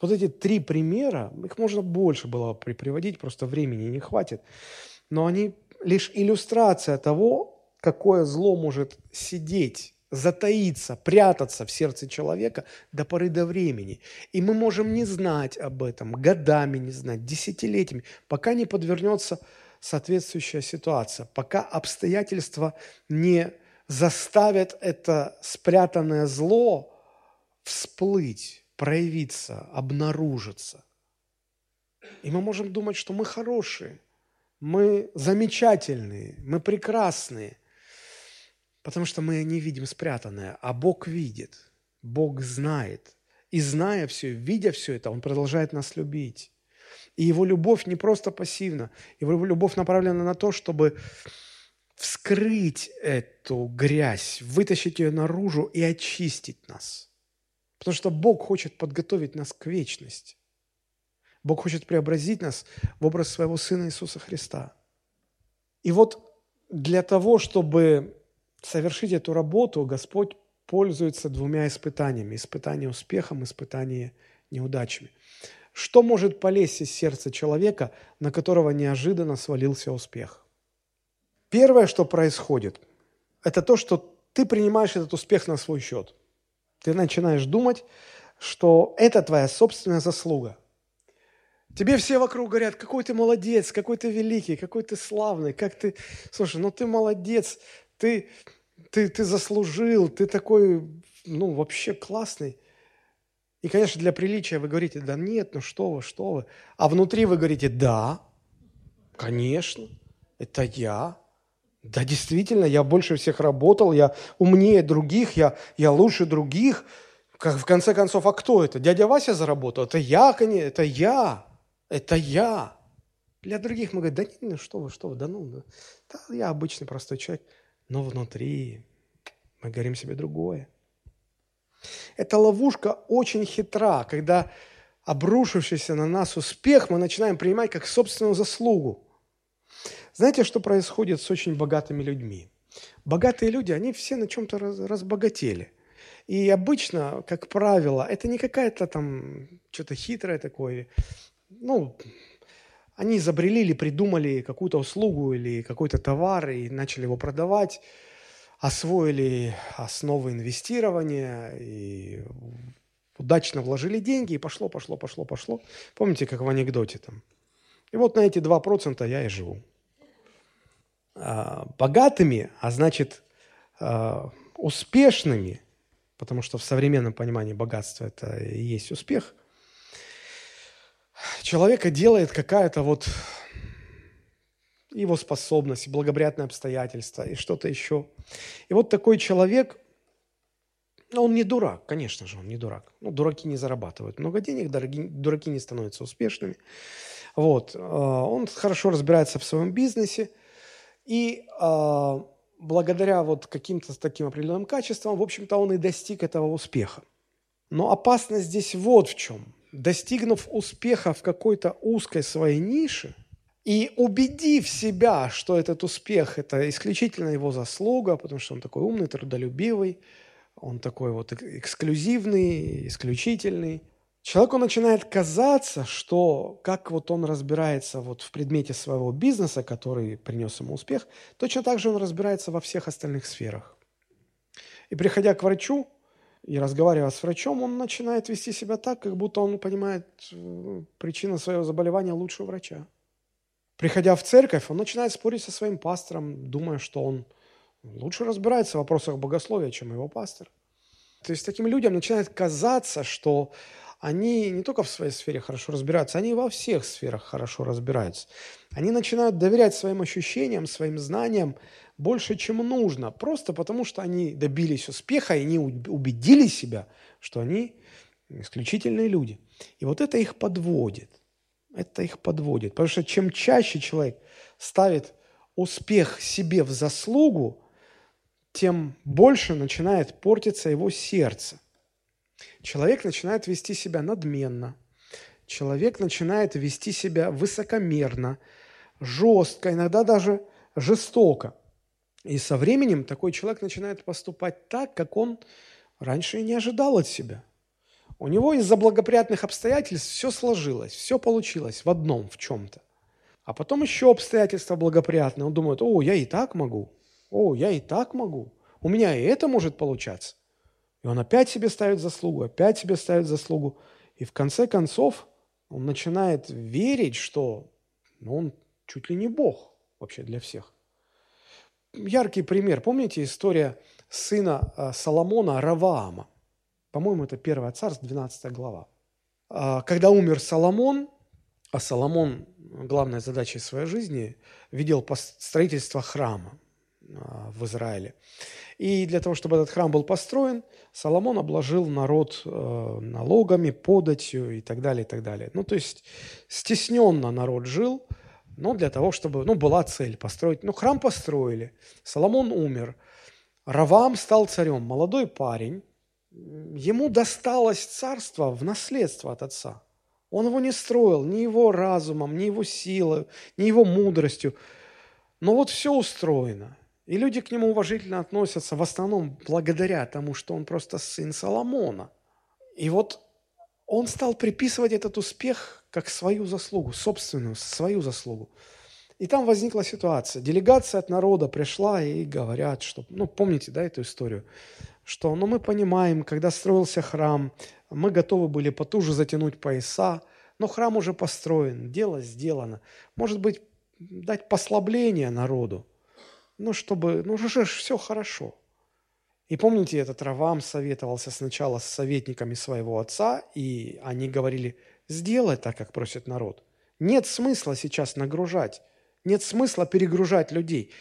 Вот эти три примера, их можно больше было приводить, просто времени не хватит, но они лишь иллюстрация того, какое зло может сидеть, затаиться, прятаться в сердце человека до поры до времени. И мы можем не знать об этом, годами не знать, десятилетиями, пока не подвернется соответствующая ситуация, пока обстоятельства не заставят это спрятанное зло всплыть, проявиться, обнаружиться. И мы можем думать, что мы хорошие, мы замечательные, мы прекрасные, потому что мы не видим спрятанное, а Бог видит, Бог знает. И зная все, видя все это, Он продолжает нас любить. И Его любовь не просто пассивна, Его любовь направлена на то, чтобы вскрыть эту грязь, вытащить ее наружу и очистить нас. Потому что Бог хочет подготовить нас к вечности. Бог хочет преобразить нас в образ своего Сына Иисуса Христа. И вот для того, чтобы совершить эту работу, Господь пользуется двумя испытаниями. Испытание успехом, испытание неудачами. Что может полезть из сердца человека, на которого неожиданно свалился успех? Первое, что происходит, это то, что ты принимаешь этот успех на свой счет. Ты начинаешь думать, что это твоя собственная заслуга. Тебе все вокруг говорят, какой ты молодец, какой ты великий, какой ты славный, как ты... Слушай, ну ты молодец, ты, ты, ты заслужил, ты такой, ну, вообще классный. И, конечно, для приличия вы говорите, да нет, ну что вы, что вы. А внутри вы говорите, да, конечно, это я, да, действительно, я больше всех работал, я умнее других, я, я лучше других. Как, в конце концов, а кто это? Дядя Вася заработал? Это я, конечно, это я, это я. Для других мы говорим, да нет, ну что вы, что вы, да ну, да, да я обычный простой человек. Но внутри мы говорим себе другое. Эта ловушка очень хитра, когда обрушившийся на нас успех мы начинаем принимать как собственную заслугу. Знаете, что происходит с очень богатыми людьми? Богатые люди, они все на чем-то разбогатели. И обычно, как правило, это не какая-то там что-то хитрое такое. Ну, они изобрели или придумали какую-то услугу или какой-то товар и начали его продавать, освоили основы инвестирования и удачно вложили деньги, и пошло, пошло, пошло, пошло. Помните, как в анекдоте там? И вот на эти 2% я и живу. А, богатыми, а значит а, успешными, потому что в современном понимании богатство это и есть успех, человека делает какая-то вот его способность, благоприятные обстоятельства и что-то еще. И вот такой человек, ну, он не дурак, конечно же, он не дурак. Ну, дураки не зарабатывают много денег, дураки не становятся успешными. Вот. А, он хорошо разбирается в своем бизнесе – и э, благодаря вот каким-то таким определенным качествам, в общем-то, он и достиг этого успеха. Но опасность здесь вот в чем. Достигнув успеха в какой-то узкой своей нише и убедив себя, что этот успех – это исключительно его заслуга, потому что он такой умный, трудолюбивый, он такой вот эксклюзивный, исключительный, Человеку начинает казаться, что как вот он разбирается вот в предмете своего бизнеса, который принес ему успех, точно так же он разбирается во всех остальных сферах. И приходя к врачу и разговаривая с врачом, он начинает вести себя так, как будто он понимает э, причину своего заболевания лучше врача. Приходя в церковь, он начинает спорить со своим пастором, думая, что он лучше разбирается в вопросах богословия, чем его пастор. То есть таким людям начинает казаться, что они не только в своей сфере хорошо разбираются, они во всех сферах хорошо разбираются. Они начинают доверять своим ощущениям, своим знаниям больше, чем нужно, просто потому что они добились успеха, и они убедили себя, что они исключительные люди. И вот это их подводит. Это их подводит. Потому что чем чаще человек ставит успех себе в заслугу, тем больше начинает портиться его сердце. Человек начинает вести себя надменно, человек начинает вести себя высокомерно, жестко, иногда даже жестоко. И со временем такой человек начинает поступать так, как он раньше и не ожидал от себя. У него из-за благоприятных обстоятельств все сложилось, все получилось в одном, в чем-то. А потом еще обстоятельства благоприятные. Он думает, о, я и так могу, о, я и так могу, у меня и это может получаться. И он опять себе ставит заслугу, опять себе ставит заслугу. И в конце концов он начинает верить, что ну, он чуть ли не Бог вообще для всех. Яркий пример. Помните история сына а, Соломона Раваама? По-моему, это 1 царств, 12 глава. А, когда умер Соломон, а Соломон главной задачей своей жизни видел строительство храма а, в Израиле. И для того, чтобы этот храм был построен, Соломон обложил народ э, налогами, податью и так далее, и так далее. Ну, то есть стесненно народ жил, но для того, чтобы, ну, была цель построить. Ну, храм построили, Соломон умер, Равам стал царем, молодой парень, ему досталось царство в наследство от отца. Он его не строил ни его разумом, ни его силой, ни его мудростью. Но вот все устроено. И люди к нему уважительно относятся в основном благодаря тому, что он просто сын Соломона. И вот он стал приписывать этот успех как свою заслугу, собственную, свою заслугу. И там возникла ситуация. Делегация от народа пришла и говорят, что, ну, помните, да, эту историю, что, ну, мы понимаем, когда строился храм, мы готовы были потуже затянуть пояса, но храм уже построен, дело сделано. Может быть, дать послабление народу, ну, чтобы, ну, уже все хорошо. И помните, этот Равам советовался сначала с советниками своего отца, и они говорили, сделай так, как просит народ. Нет смысла сейчас нагружать, нет смысла перегружать людей.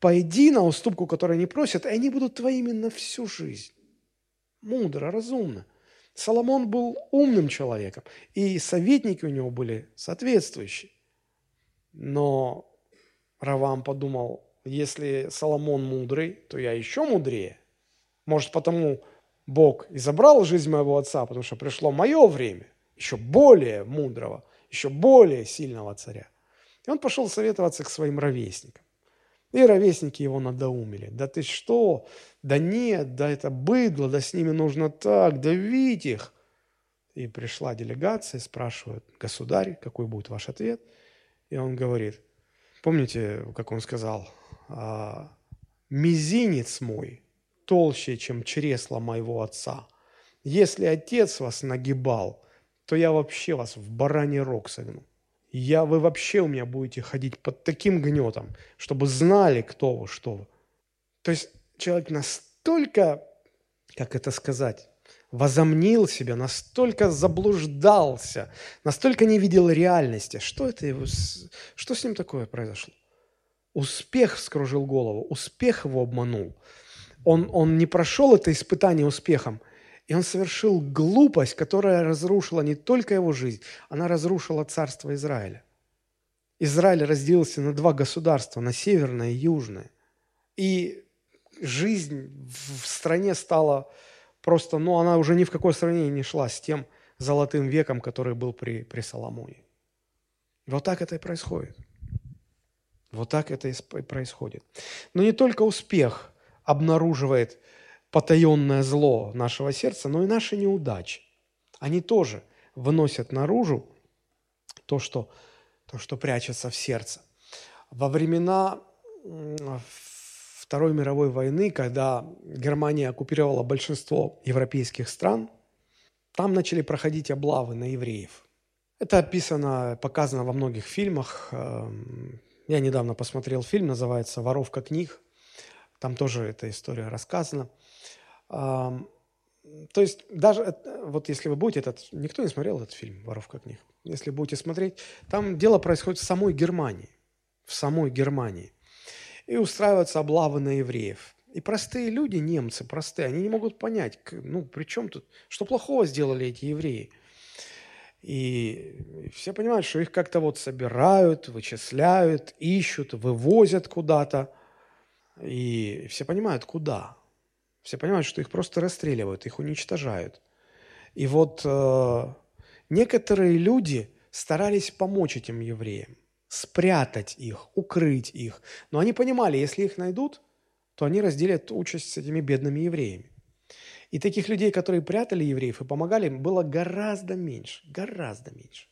Пойди на уступку, которую они просят, и они будут твоими на всю жизнь. Мудро, разумно. Соломон был умным человеком, и советники у него были соответствующие. Но Равам подумал, если Соломон мудрый, то я еще мудрее. Может, потому Бог и забрал жизнь моего отца, потому что пришло мое время, еще более мудрого, еще более сильного царя. И он пошел советоваться к своим ровесникам. И ровесники его надоумили. Да ты что? Да нет, да это быдло, да с ними нужно так, давить их. И пришла делегация, спрашивают, государь, какой будет ваш ответ? И он говорит, помните, как он сказал, а, мизинец мой толще, чем чресло моего отца. Если отец вас нагибал, то я вообще вас в бараний рог согну. Я, вы вообще у меня будете ходить под таким гнетом, чтобы знали, кто вы, что вы. То есть человек настолько, как это сказать, возомнил себя, настолько заблуждался, настолько не видел реальности. Что это его, что с ним такое произошло? Успех вскружил голову, успех его обманул. Он, он не прошел это испытание успехом, и он совершил глупость, которая разрушила не только его жизнь, она разрушила царство Израиля. Израиль разделился на два государства, на северное и южное. И жизнь в стране стала просто, ну, она уже ни в какое сравнение не шла с тем золотым веком, который был при, при Соломоне. Вот так это и происходит. Вот так это и происходит. Но не только успех обнаруживает потаенное зло нашего сердца, но и наши неудачи. Они тоже выносят наружу то, что, то, что прячется в сердце. Во времена Второй мировой войны, когда Германия оккупировала большинство европейских стран, там начали проходить облавы на евреев. Это описано, показано во многих фильмах. Я недавно посмотрел фильм, называется «Воровка книг». Там тоже эта история рассказана. То есть даже, вот если вы будете этот, никто не смотрел этот фильм «Воровка книг», если будете смотреть, там дело происходит в самой Германии, в самой Германии. И устраиваются облавы на евреев. И простые люди, немцы простые, они не могут понять, ну, при чем тут, что плохого сделали эти евреи – и все понимают, что их как-то вот собирают, вычисляют, ищут, вывозят куда-то. И все понимают, куда. Все понимают, что их просто расстреливают, их уничтожают. И вот э, некоторые люди старались помочь этим евреям, спрятать их, укрыть их. Но они понимали, если их найдут, то они разделят участь с этими бедными евреями. И таких людей, которые прятали евреев и помогали им, было гораздо меньше, гораздо меньше.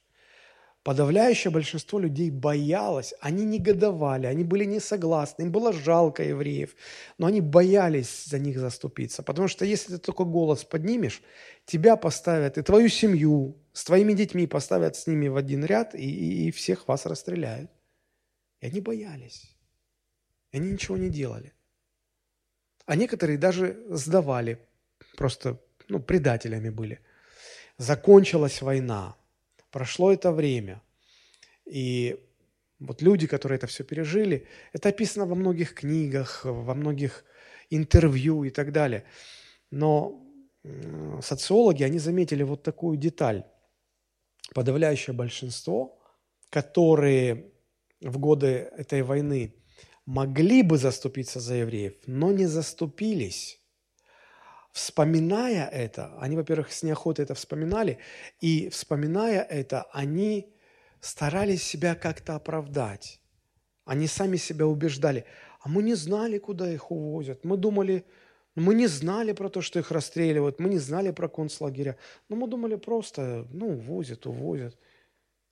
Подавляющее большинство людей боялось, они негодовали, они были не согласны, им было жалко евреев, но они боялись за них заступиться, потому что если ты только голос поднимешь, тебя поставят и твою семью с твоими детьми поставят с ними в один ряд и, и, и всех вас расстреляют. И они боялись, и они ничего не делали. А некоторые даже сдавали, просто ну, предателями были. Закончилась война, Прошло это время. И вот люди, которые это все пережили, это описано во многих книгах, во многих интервью и так далее. Но социологи, они заметили вот такую деталь. Подавляющее большинство, которые в годы этой войны могли бы заступиться за евреев, но не заступились, вспоминая это, они, во-первых, с неохотой это вспоминали, и вспоминая это, они старались себя как-то оправдать. Они сами себя убеждали. А мы не знали, куда их увозят. Мы думали, мы не знали про то, что их расстреливают. Мы не знали про концлагеря. Но мы думали просто, ну, увозят, увозят.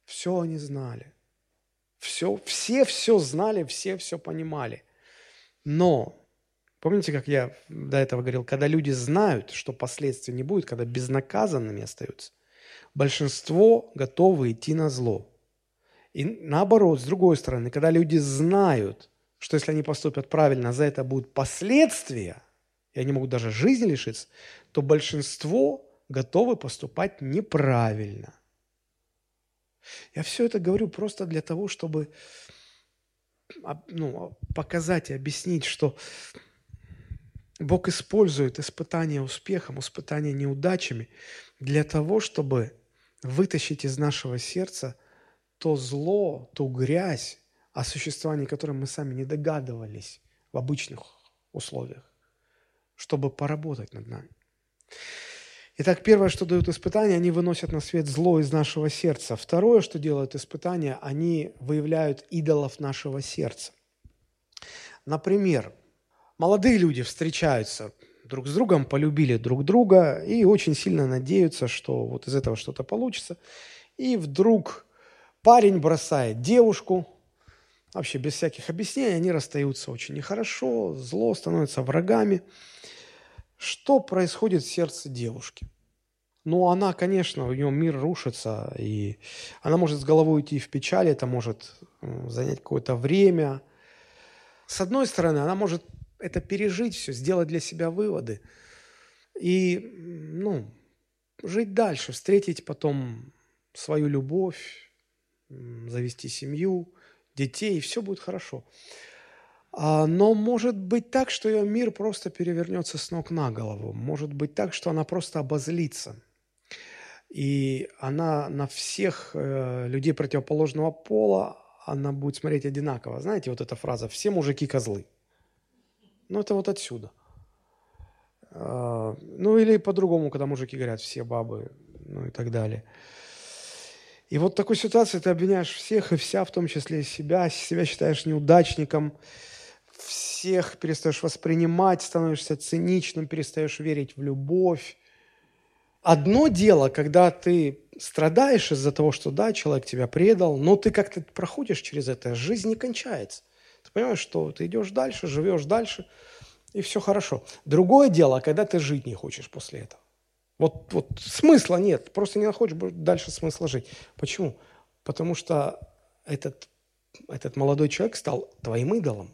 Все они знали. Все, все все знали, все все понимали. Но Помните, как я до этого говорил, когда люди знают, что последствий не будет, когда безнаказанными остаются, большинство готовы идти на зло. И наоборот, с другой стороны, когда люди знают, что если они поступят правильно, за это будут последствия, и они могут даже жизни лишиться, то большинство готовы поступать неправильно. Я все это говорю просто для того, чтобы ну, показать и объяснить, что Бог использует испытания успехом, испытания неудачами для того, чтобы вытащить из нашего сердца то зло, ту грязь, о существовании которой мы сами не догадывались в обычных условиях, чтобы поработать над нами. Итак, первое, что дают испытания, они выносят на свет зло из нашего сердца. Второе, что делают испытания, они выявляют идолов нашего сердца. Например, молодые люди встречаются друг с другом, полюбили друг друга и очень сильно надеются, что вот из этого что-то получится. И вдруг парень бросает девушку, вообще без всяких объяснений, они расстаются очень нехорошо, зло, становятся врагами. Что происходит в сердце девушки? Ну, она, конечно, у нее мир рушится, и она может с головой уйти в печаль, это может занять какое-то время. С одной стороны, она может это пережить все, сделать для себя выводы и, ну, жить дальше, встретить потом свою любовь, завести семью, детей, и все будет хорошо. А, но может быть так, что ее мир просто перевернется с ног на голову. Может быть так, что она просто обозлится. И она на всех э, людей противоположного пола, она будет смотреть одинаково. Знаете, вот эта фраза «все мужики козлы». Ну, это вот отсюда. А, ну, или по-другому, когда мужики говорят, все бабы, ну и так далее. И вот в такой ситуации ты обвиняешь всех и вся, в том числе себя, себя считаешь неудачником, всех перестаешь воспринимать, становишься циничным, перестаешь верить в любовь. Одно дело, когда ты страдаешь из-за того, что да, человек тебя предал, но ты как-то проходишь через это, жизнь не кончается. Понимаешь, что ты идешь дальше, живешь дальше, и все хорошо. Другое дело, когда ты жить не хочешь после этого. Вот, вот смысла нет, просто не находишь дальше смысла жить. Почему? Потому что этот, этот молодой человек стал твоим идолом.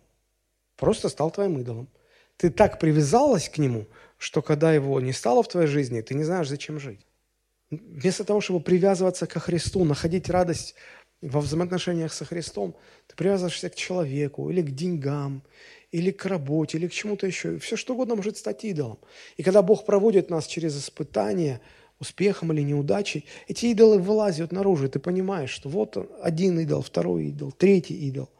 Просто стал твоим идолом. Ты так привязалась к нему, что когда его не стало в твоей жизни, ты не знаешь, зачем жить. Вместо того, чтобы привязываться ко Христу, находить радость во взаимоотношениях со Христом ты привязываешься к человеку или к деньгам, или к работе, или к чему-то еще. Все что угодно может стать идолом. И когда Бог проводит нас через испытания, успехом или неудачей, эти идолы вылазят наружу, и ты понимаешь, что вот он, один идол, второй идол, третий идол.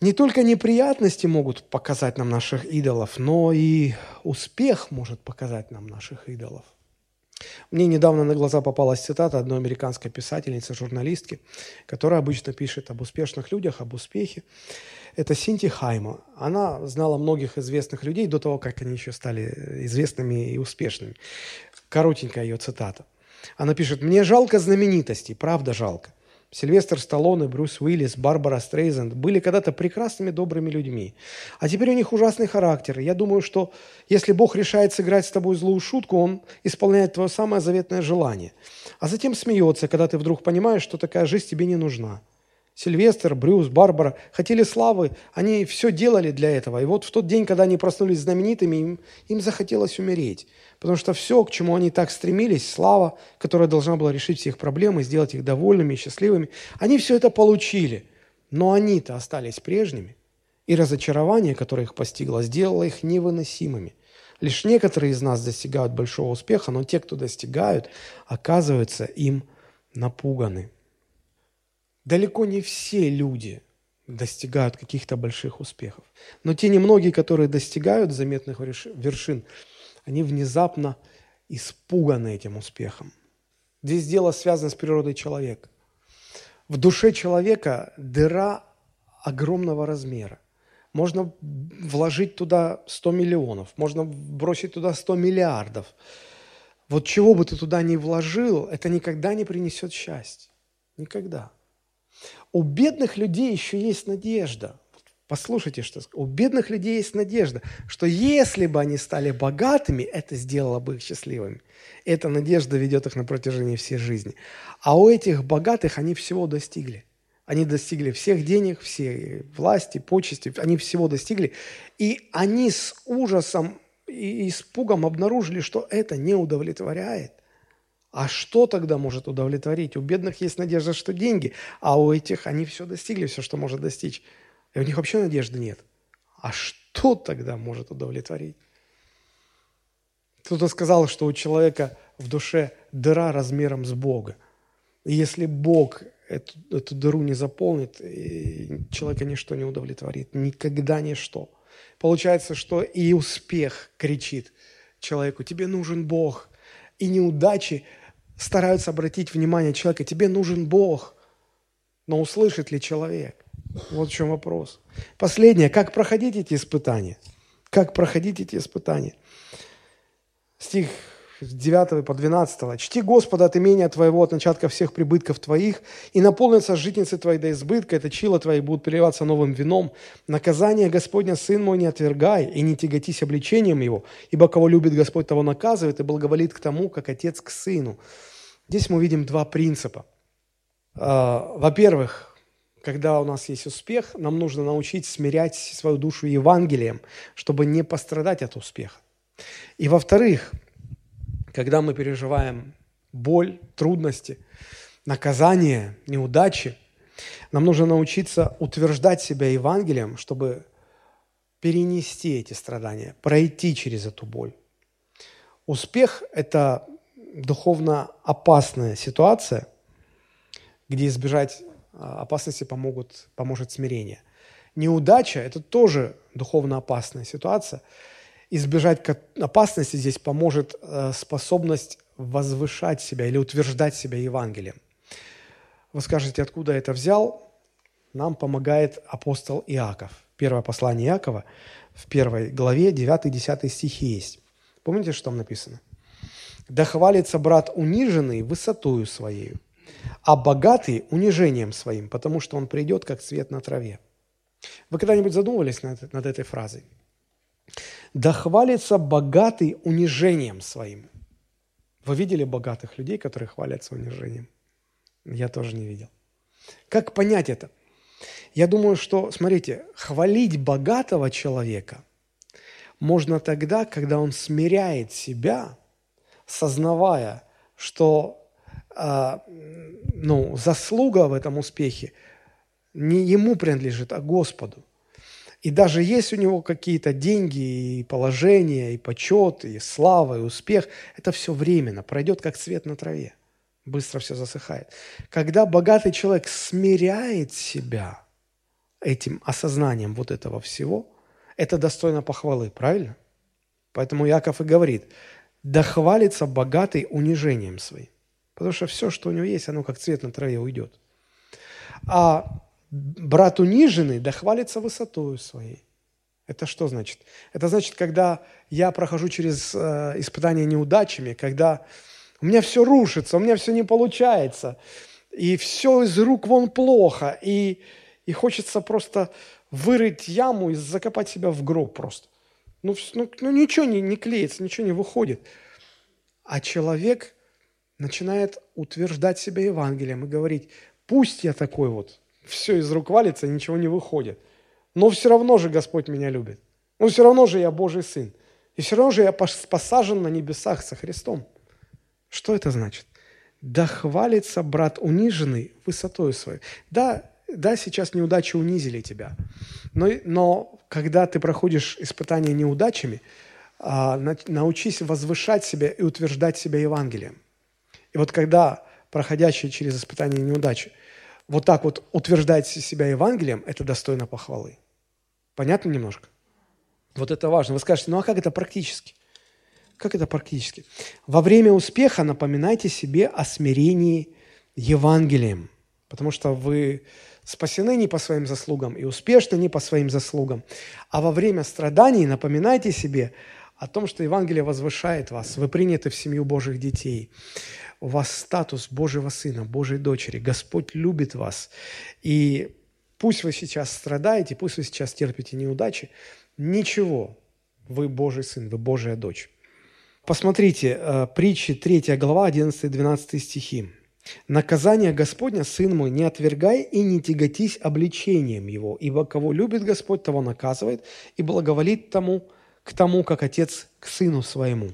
Не только неприятности могут показать нам наших идолов, но и успех может показать нам наших идолов. Мне недавно на глаза попалась цитата одной американской писательницы, журналистки, которая обычно пишет об успешных людях, об успехе. Это Синти Хайма. Она знала многих известных людей до того, как они еще стали известными и успешными. Коротенькая ее цитата. Она пишет, «Мне жалко знаменитостей, правда жалко. Сильвестр Сталлоне, Брюс Уиллис, Барбара Стрейзенд были когда-то прекрасными, добрыми людьми. А теперь у них ужасный характер. Я думаю, что если Бог решает сыграть с тобой злую шутку, Он исполняет твое самое заветное желание. А затем смеется, когда ты вдруг понимаешь, что такая жизнь тебе не нужна. Сильвестр, Брюс, Барбара хотели славы, они все делали для этого. И вот в тот день, когда они проснулись знаменитыми, им, им захотелось умереть. Потому что все, к чему они так стремились, слава, которая должна была решить все их проблемы, сделать их довольными и счастливыми, они все это получили. Но они-то остались прежними. И разочарование, которое их постигло, сделало их невыносимыми. Лишь некоторые из нас достигают большого успеха, но те, кто достигают, оказываются им напуганы. Далеко не все люди достигают каких-то больших успехов. Но те немногие, которые достигают заметных вершин, они внезапно испуганы этим успехом. Здесь дело связано с природой человека. В душе человека дыра огромного размера. Можно вложить туда 100 миллионов, можно бросить туда 100 миллиардов. Вот чего бы ты туда ни вложил, это никогда не принесет счастья. Никогда. У бедных людей еще есть надежда. Послушайте, что у бедных людей есть надежда, что если бы они стали богатыми, это сделало бы их счастливыми. Эта надежда ведет их на протяжении всей жизни. А у этих богатых они всего достигли. Они достигли всех денег, всей власти, почести, они всего достигли. И они с ужасом и испугом обнаружили, что это не удовлетворяет. А что тогда может удовлетворить? У бедных есть надежда, что деньги, а у этих они все достигли, все, что может достичь. И у них вообще надежды нет. А что тогда может удовлетворить? Кто-то сказал, что у человека в душе дыра размером с Бога. И если Бог эту, эту дыру не заполнит, человека ничто не удовлетворит. Никогда ничто. Получается, что и успех кричит человеку, тебе нужен Бог. И неудачи стараются обратить внимание человека, тебе нужен Бог. Но услышит ли человек? Вот в чем вопрос. Последнее, как проходить эти испытания? Как проходить эти испытания? Стих с 9 по 12. «Чти Господа от имения Твоего, от начатка всех прибытков Твоих, и наполнятся житницы Твои до избытка, это чила Твои будут переливаться новым вином. Наказание Господня, Сын мой, не отвергай, и не тяготись обличением Его, ибо кого любит Господь, того наказывает, и благоволит к тому, как Отец к Сыну». Здесь мы видим два принципа. А, во-первых, когда у нас есть успех, нам нужно научить смирять свою душу Евангелием, чтобы не пострадать от успеха. И во-вторых, когда мы переживаем боль, трудности, наказание, неудачи, нам нужно научиться утверждать себя Евангелием, чтобы перенести эти страдания, пройти через эту боль. Успех – это духовно опасная ситуация, где избежать опасности помогут, поможет смирение. Неудача – это тоже духовно опасная ситуация. Избежать опасности здесь поможет э, способность возвышать себя или утверждать себя Евангелием. Вы скажете, откуда это взял? Нам помогает апостол Иаков. Первое послание Иакова в первой главе 9-10 стихи есть. Помните, что там написано? Да хвалится брат униженный высотою своей, а богатый унижением своим, потому что он придет, как цвет на траве. Вы когда-нибудь задумывались над, над этой фразой? Да хвалится богатый унижением своим. Вы видели богатых людей, которые хвалятся унижением? Я тоже не видел. Как понять это? Я думаю, что, смотрите, хвалить богатого человека можно тогда, когда он смиряет себя – сознавая, что ну, заслуга в этом успехе не ему принадлежит, а Господу. И даже есть у него какие-то деньги, и положение, и почет, и слава, и успех, это все временно, пройдет как цвет на траве. Быстро все засыхает. Когда богатый человек смиряет себя этим осознанием вот этого всего, это достойно похвалы, правильно? Поэтому Яков и говорит, да хвалится богатый унижением своим. Потому что все, что у него есть, оно как цвет на траве уйдет. А брат униженный, да хвалится высотою своей. Это что значит? Это значит, когда я прохожу через э, испытания неудачами, когда у меня все рушится, у меня все не получается, и все из рук вон плохо, и, и хочется просто вырыть яму и закопать себя в гроб просто. Ну, ну, ну ничего не, не клеится, ничего не выходит. А человек начинает утверждать себя Евангелием и говорить, пусть я такой вот, все из рук валится, ничего не выходит. Но все равно же Господь меня любит. Но все равно же я Божий Сын. И все равно же я посажен на небесах со Христом. Что это значит? Да хвалится брат униженный высотой своей. Да, да, сейчас неудачи унизили тебя. Но, но когда ты проходишь испытания неудачами, а, научись возвышать себя и утверждать себя Евангелием. И вот когда проходящие через испытания неудачи вот так вот утверждать себя Евангелием, это достойно похвалы. Понятно немножко? Вот это важно. Вы скажете, ну а как это практически? Как это практически? Во время успеха напоминайте себе о смирении Евангелием, потому что вы спасены не по своим заслугам и успешны не по своим заслугам. А во время страданий напоминайте себе о том, что Евангелие возвышает вас, вы приняты в семью Божьих детей у вас статус Божьего Сына, Божьей дочери. Господь любит вас. И пусть вы сейчас страдаете, пусть вы сейчас терпите неудачи, ничего, вы Божий Сын, вы Божья дочь. Посмотрите, э, притчи 3 глава, 11-12 стихи. «Наказание Господня, Сын мой, не отвергай и не тяготись обличением Его, ибо кого любит Господь, того наказывает и благоволит тому, к тому, как Отец к Сыну Своему».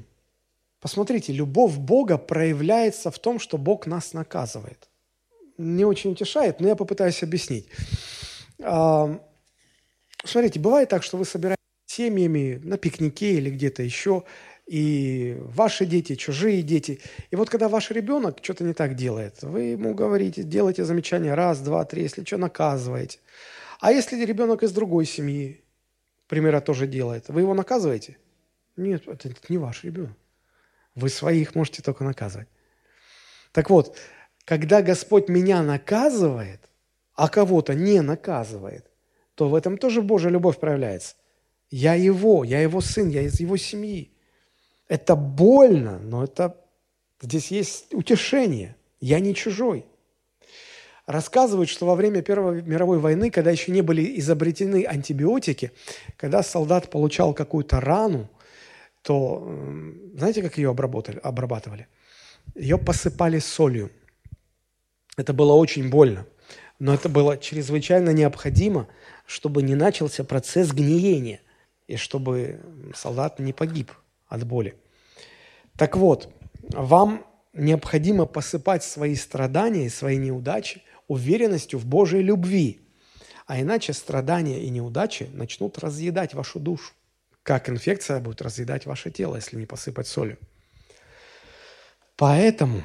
Посмотрите, любовь Бога проявляется в том, что Бог нас наказывает. Не очень утешает, но я попытаюсь объяснить. А, смотрите, бывает так, что вы собираетесь семьями на пикнике или где-то еще, и ваши дети, чужие дети. И вот когда ваш ребенок что-то не так делает, вы ему говорите, делайте замечания раз, два, три, если что, наказываете. А если ребенок из другой семьи, примера тоже делает, вы его наказываете? Нет, это не ваш ребенок. Вы своих можете только наказывать. Так вот, когда Господь меня наказывает, а кого-то не наказывает, то в этом тоже Божья любовь проявляется. Я его, я его сын, я из его семьи. Это больно, но это здесь есть утешение. Я не чужой. Рассказывают, что во время Первой мировой войны, когда еще не были изобретены антибиотики, когда солдат получал какую-то рану, то знаете, как ее обработали, обрабатывали? Ее посыпали солью. Это было очень больно, но это было чрезвычайно необходимо, чтобы не начался процесс гниения и чтобы солдат не погиб от боли. Так вот, вам необходимо посыпать свои страдания и свои неудачи уверенностью в Божьей любви, а иначе страдания и неудачи начнут разъедать вашу душу как инфекция будет разъедать ваше тело, если не посыпать солью. Поэтому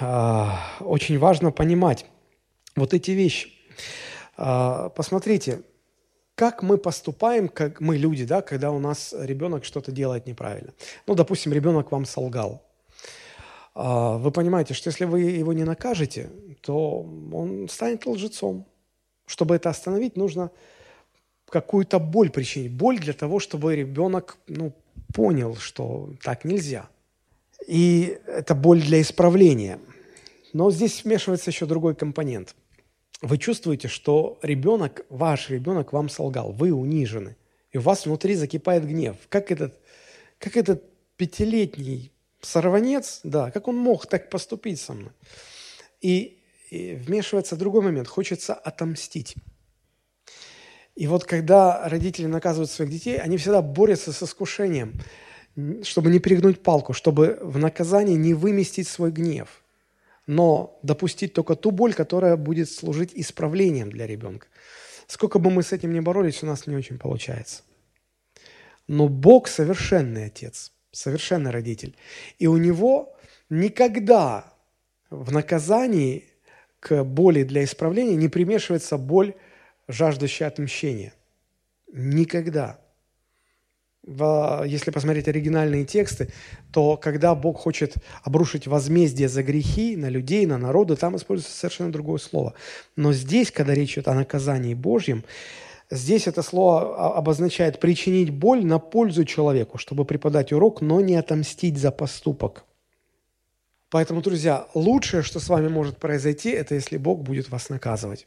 э, очень важно понимать вот эти вещи. Э, посмотрите, как мы поступаем, как мы люди, да, когда у нас ребенок что-то делает неправильно. Ну, допустим, ребенок вам солгал. Э, вы понимаете, что если вы его не накажете, то он станет лжецом. Чтобы это остановить, нужно какую-то боль причинить. Боль для того, чтобы ребенок ну, понял, что так нельзя. И это боль для исправления. Но здесь вмешивается еще другой компонент. Вы чувствуете, что ребенок, ваш ребенок вам солгал, вы унижены, и у вас внутри закипает гнев. Как этот, как этот пятилетний сорванец, да, как он мог так поступить со мной? И, и вмешивается другой момент. Хочется отомстить. И вот когда родители наказывают своих детей, они всегда борются с искушением, чтобы не перегнуть палку, чтобы в наказании не выместить свой гнев, но допустить только ту боль, которая будет служить исправлением для ребенка. Сколько бы мы с этим ни боролись, у нас не очень получается. Но Бог совершенный отец, совершенный родитель. И у него никогда в наказании к боли для исправления не примешивается боль жаждущий отмщения. Никогда. если посмотреть оригинальные тексты, то когда Бог хочет обрушить возмездие за грехи на людей, на народы, там используется совершенно другое слово. Но здесь, когда речь идет о наказании Божьем, здесь это слово обозначает причинить боль на пользу человеку, чтобы преподать урок, но не отомстить за поступок. Поэтому, друзья, лучшее, что с вами может произойти, это если Бог будет вас наказывать.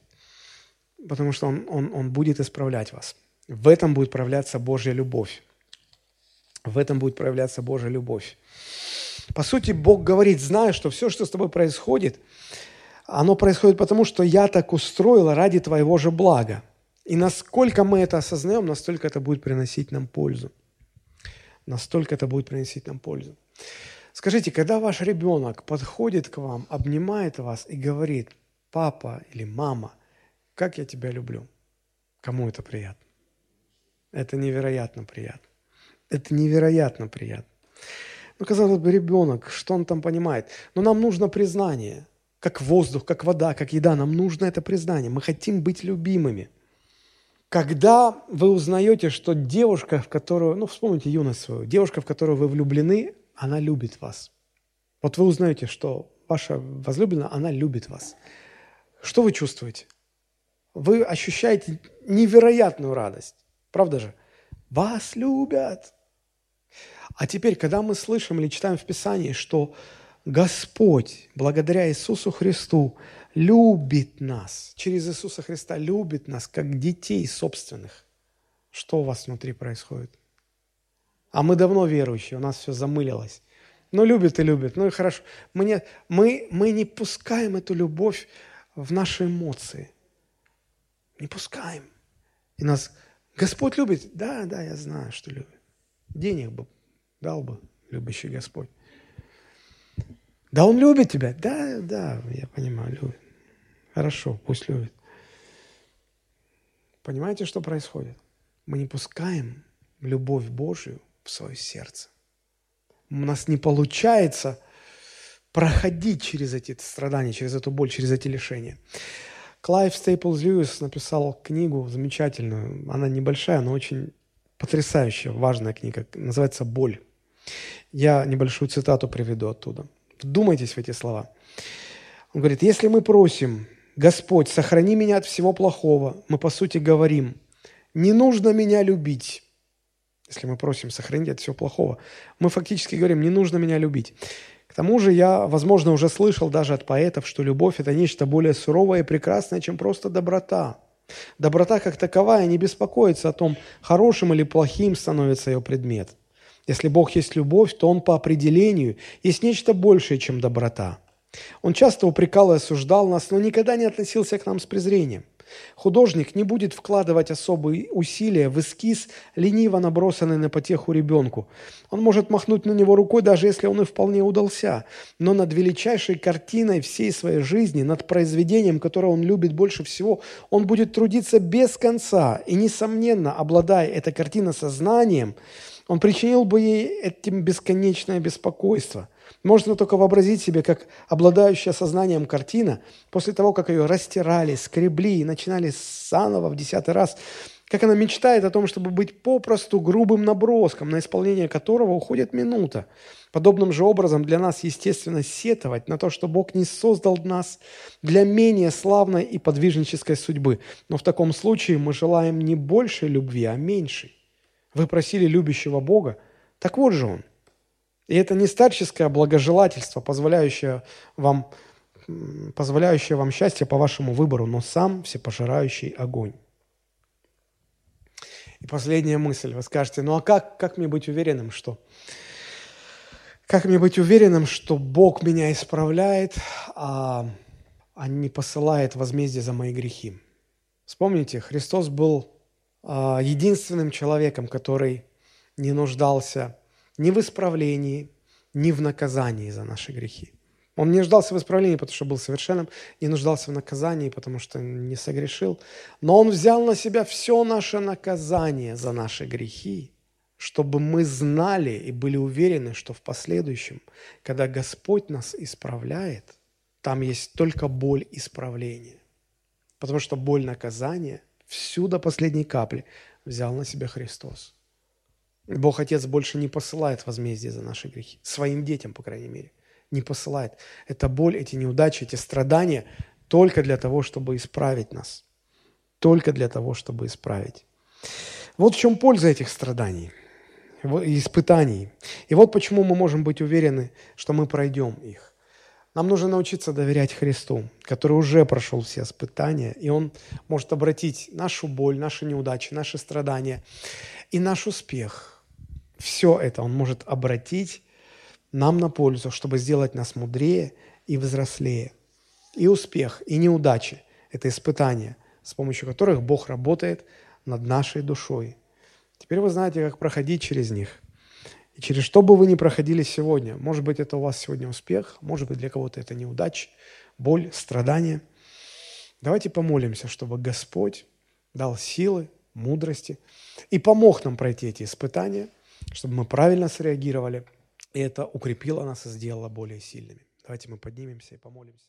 Потому что Он, он, он будет исправлять вас. В этом будет проявляться Божья любовь. В этом будет проявляться Божья любовь. По сути, Бог говорит, зная, что все, что с тобой происходит, оно происходит потому, что я так устроил ради твоего же блага. И насколько мы это осознаем, настолько это будет приносить нам пользу. Настолько это будет приносить нам пользу. Скажите, когда ваш ребенок подходит к вам, обнимает вас и говорит, папа или мама, как я тебя люблю, кому это приятно? Это невероятно приятно. Это невероятно приятно. Ну, казалось бы, ребенок, что он там понимает? Но нам нужно признание, как воздух, как вода, как еда. Нам нужно это признание. Мы хотим быть любимыми. Когда вы узнаете, что девушка, в которую, ну, вспомните юность свою, девушка, в которую вы влюблены, она любит вас. Вот вы узнаете, что ваша возлюбленная, она любит вас. Что вы чувствуете? Вы ощущаете невероятную радость. Правда же? Вас любят. А теперь, когда мы слышим или читаем в Писании, что Господь, благодаря Иисусу Христу, любит нас, через Иисуса Христа любит нас, как детей собственных, что у вас внутри происходит? А мы давно верующие, у нас все замылилось. Ну, любит и любит, ну и хорошо. Мы не, мы, мы не пускаем эту любовь в наши эмоции. Не пускаем. И нас Господь любит? Да, да, я знаю, что любит. Денег бы дал бы любящий Господь. Да, Он любит тебя. Да, да, я понимаю, любит. Хорошо, пусть любит. Понимаете, что происходит? Мы не пускаем любовь Божию в свое сердце. У нас не получается проходить через эти страдания, через эту боль, через эти лишения. Клайв Стейплз Льюис написал книгу замечательную. Она небольшая, но очень потрясающая, важная книга. Называется «Боль». Я небольшую цитату приведу оттуда. Вдумайтесь в эти слова. Он говорит, если мы просим, Господь, сохрани меня от всего плохого, мы по сути говорим, не нужно меня любить. Если мы просим сохранить от всего плохого, мы фактически говорим, не нужно меня любить. К тому же я, возможно, уже слышал даже от поэтов, что любовь – это нечто более суровое и прекрасное, чем просто доброта. Доброта как таковая не беспокоится о том, хорошим или плохим становится ее предмет – если Бог есть любовь, то Он по определению есть нечто большее, чем доброта. Он часто упрекал и осуждал нас, но никогда не относился к нам с презрением. Художник не будет вкладывать особые усилия в эскиз, лениво набросанный на потеху ребенку. Он может махнуть на него рукой, даже если он и вполне удался. Но над величайшей картиной всей своей жизни, над произведением, которое он любит больше всего, он будет трудиться без конца. И, несомненно, обладая этой картиной сознанием, он причинил бы ей этим бесконечное беспокойство. Можно только вообразить себе, как обладающая сознанием картина, после того, как ее растирали, скребли и начинали заново в десятый раз, как она мечтает о том, чтобы быть попросту грубым наброском, на исполнение которого уходит минута. Подобным же образом для нас, естественно, сетовать на то, что Бог не создал нас для менее славной и подвижнической судьбы. Но в таком случае мы желаем не большей любви, а меньшей. Вы просили любящего Бога, так вот же Он. И это не старческое благожелательство, позволяющее вам, позволяющее вам счастье по вашему выбору, но сам всепожирающий огонь. И последняя мысль. Вы скажете, ну а как, как мне быть уверенным, что... Как мне быть уверенным, что Бог меня исправляет, а, а не посылает возмездие за мои грехи? Вспомните, Христос был а, единственным человеком, который не нуждался ни в исправлении, ни в наказании за наши грехи. Он не нуждался в исправлении, потому что был совершенным, не нуждался в наказании, потому что не согрешил. Но Он взял на себя все наше наказание за наши грехи, чтобы мы знали и были уверены, что в последующем, когда Господь нас исправляет, там есть только боль исправления. Потому что боль наказания – Всю до последней капли взял на себя Христос. Бог Отец больше не посылает возмездие за наши грехи. Своим детям, по крайней мере. Не посылает. Это боль, эти неудачи, эти страдания только для того, чтобы исправить нас. Только для того, чтобы исправить. Вот в чем польза этих страданий и испытаний. И вот почему мы можем быть уверены, что мы пройдем их. Нам нужно научиться доверять Христу, который уже прошел все испытания, и Он может обратить нашу боль, наши неудачи, наши страдания и наш успех. Все это Он может обратить нам на пользу, чтобы сделать нас мудрее и взрослее. И успех, и неудачи – это испытания, с помощью которых Бог работает над нашей душой. Теперь вы знаете, как проходить через них. И через что бы вы ни проходили сегодня, может быть, это у вас сегодня успех, может быть, для кого-то это неудача, боль, страдания. Давайте помолимся, чтобы Господь дал силы, мудрости и помог нам пройти эти испытания, чтобы мы правильно среагировали, и это укрепило нас и сделало более сильными. Давайте мы поднимемся и помолимся.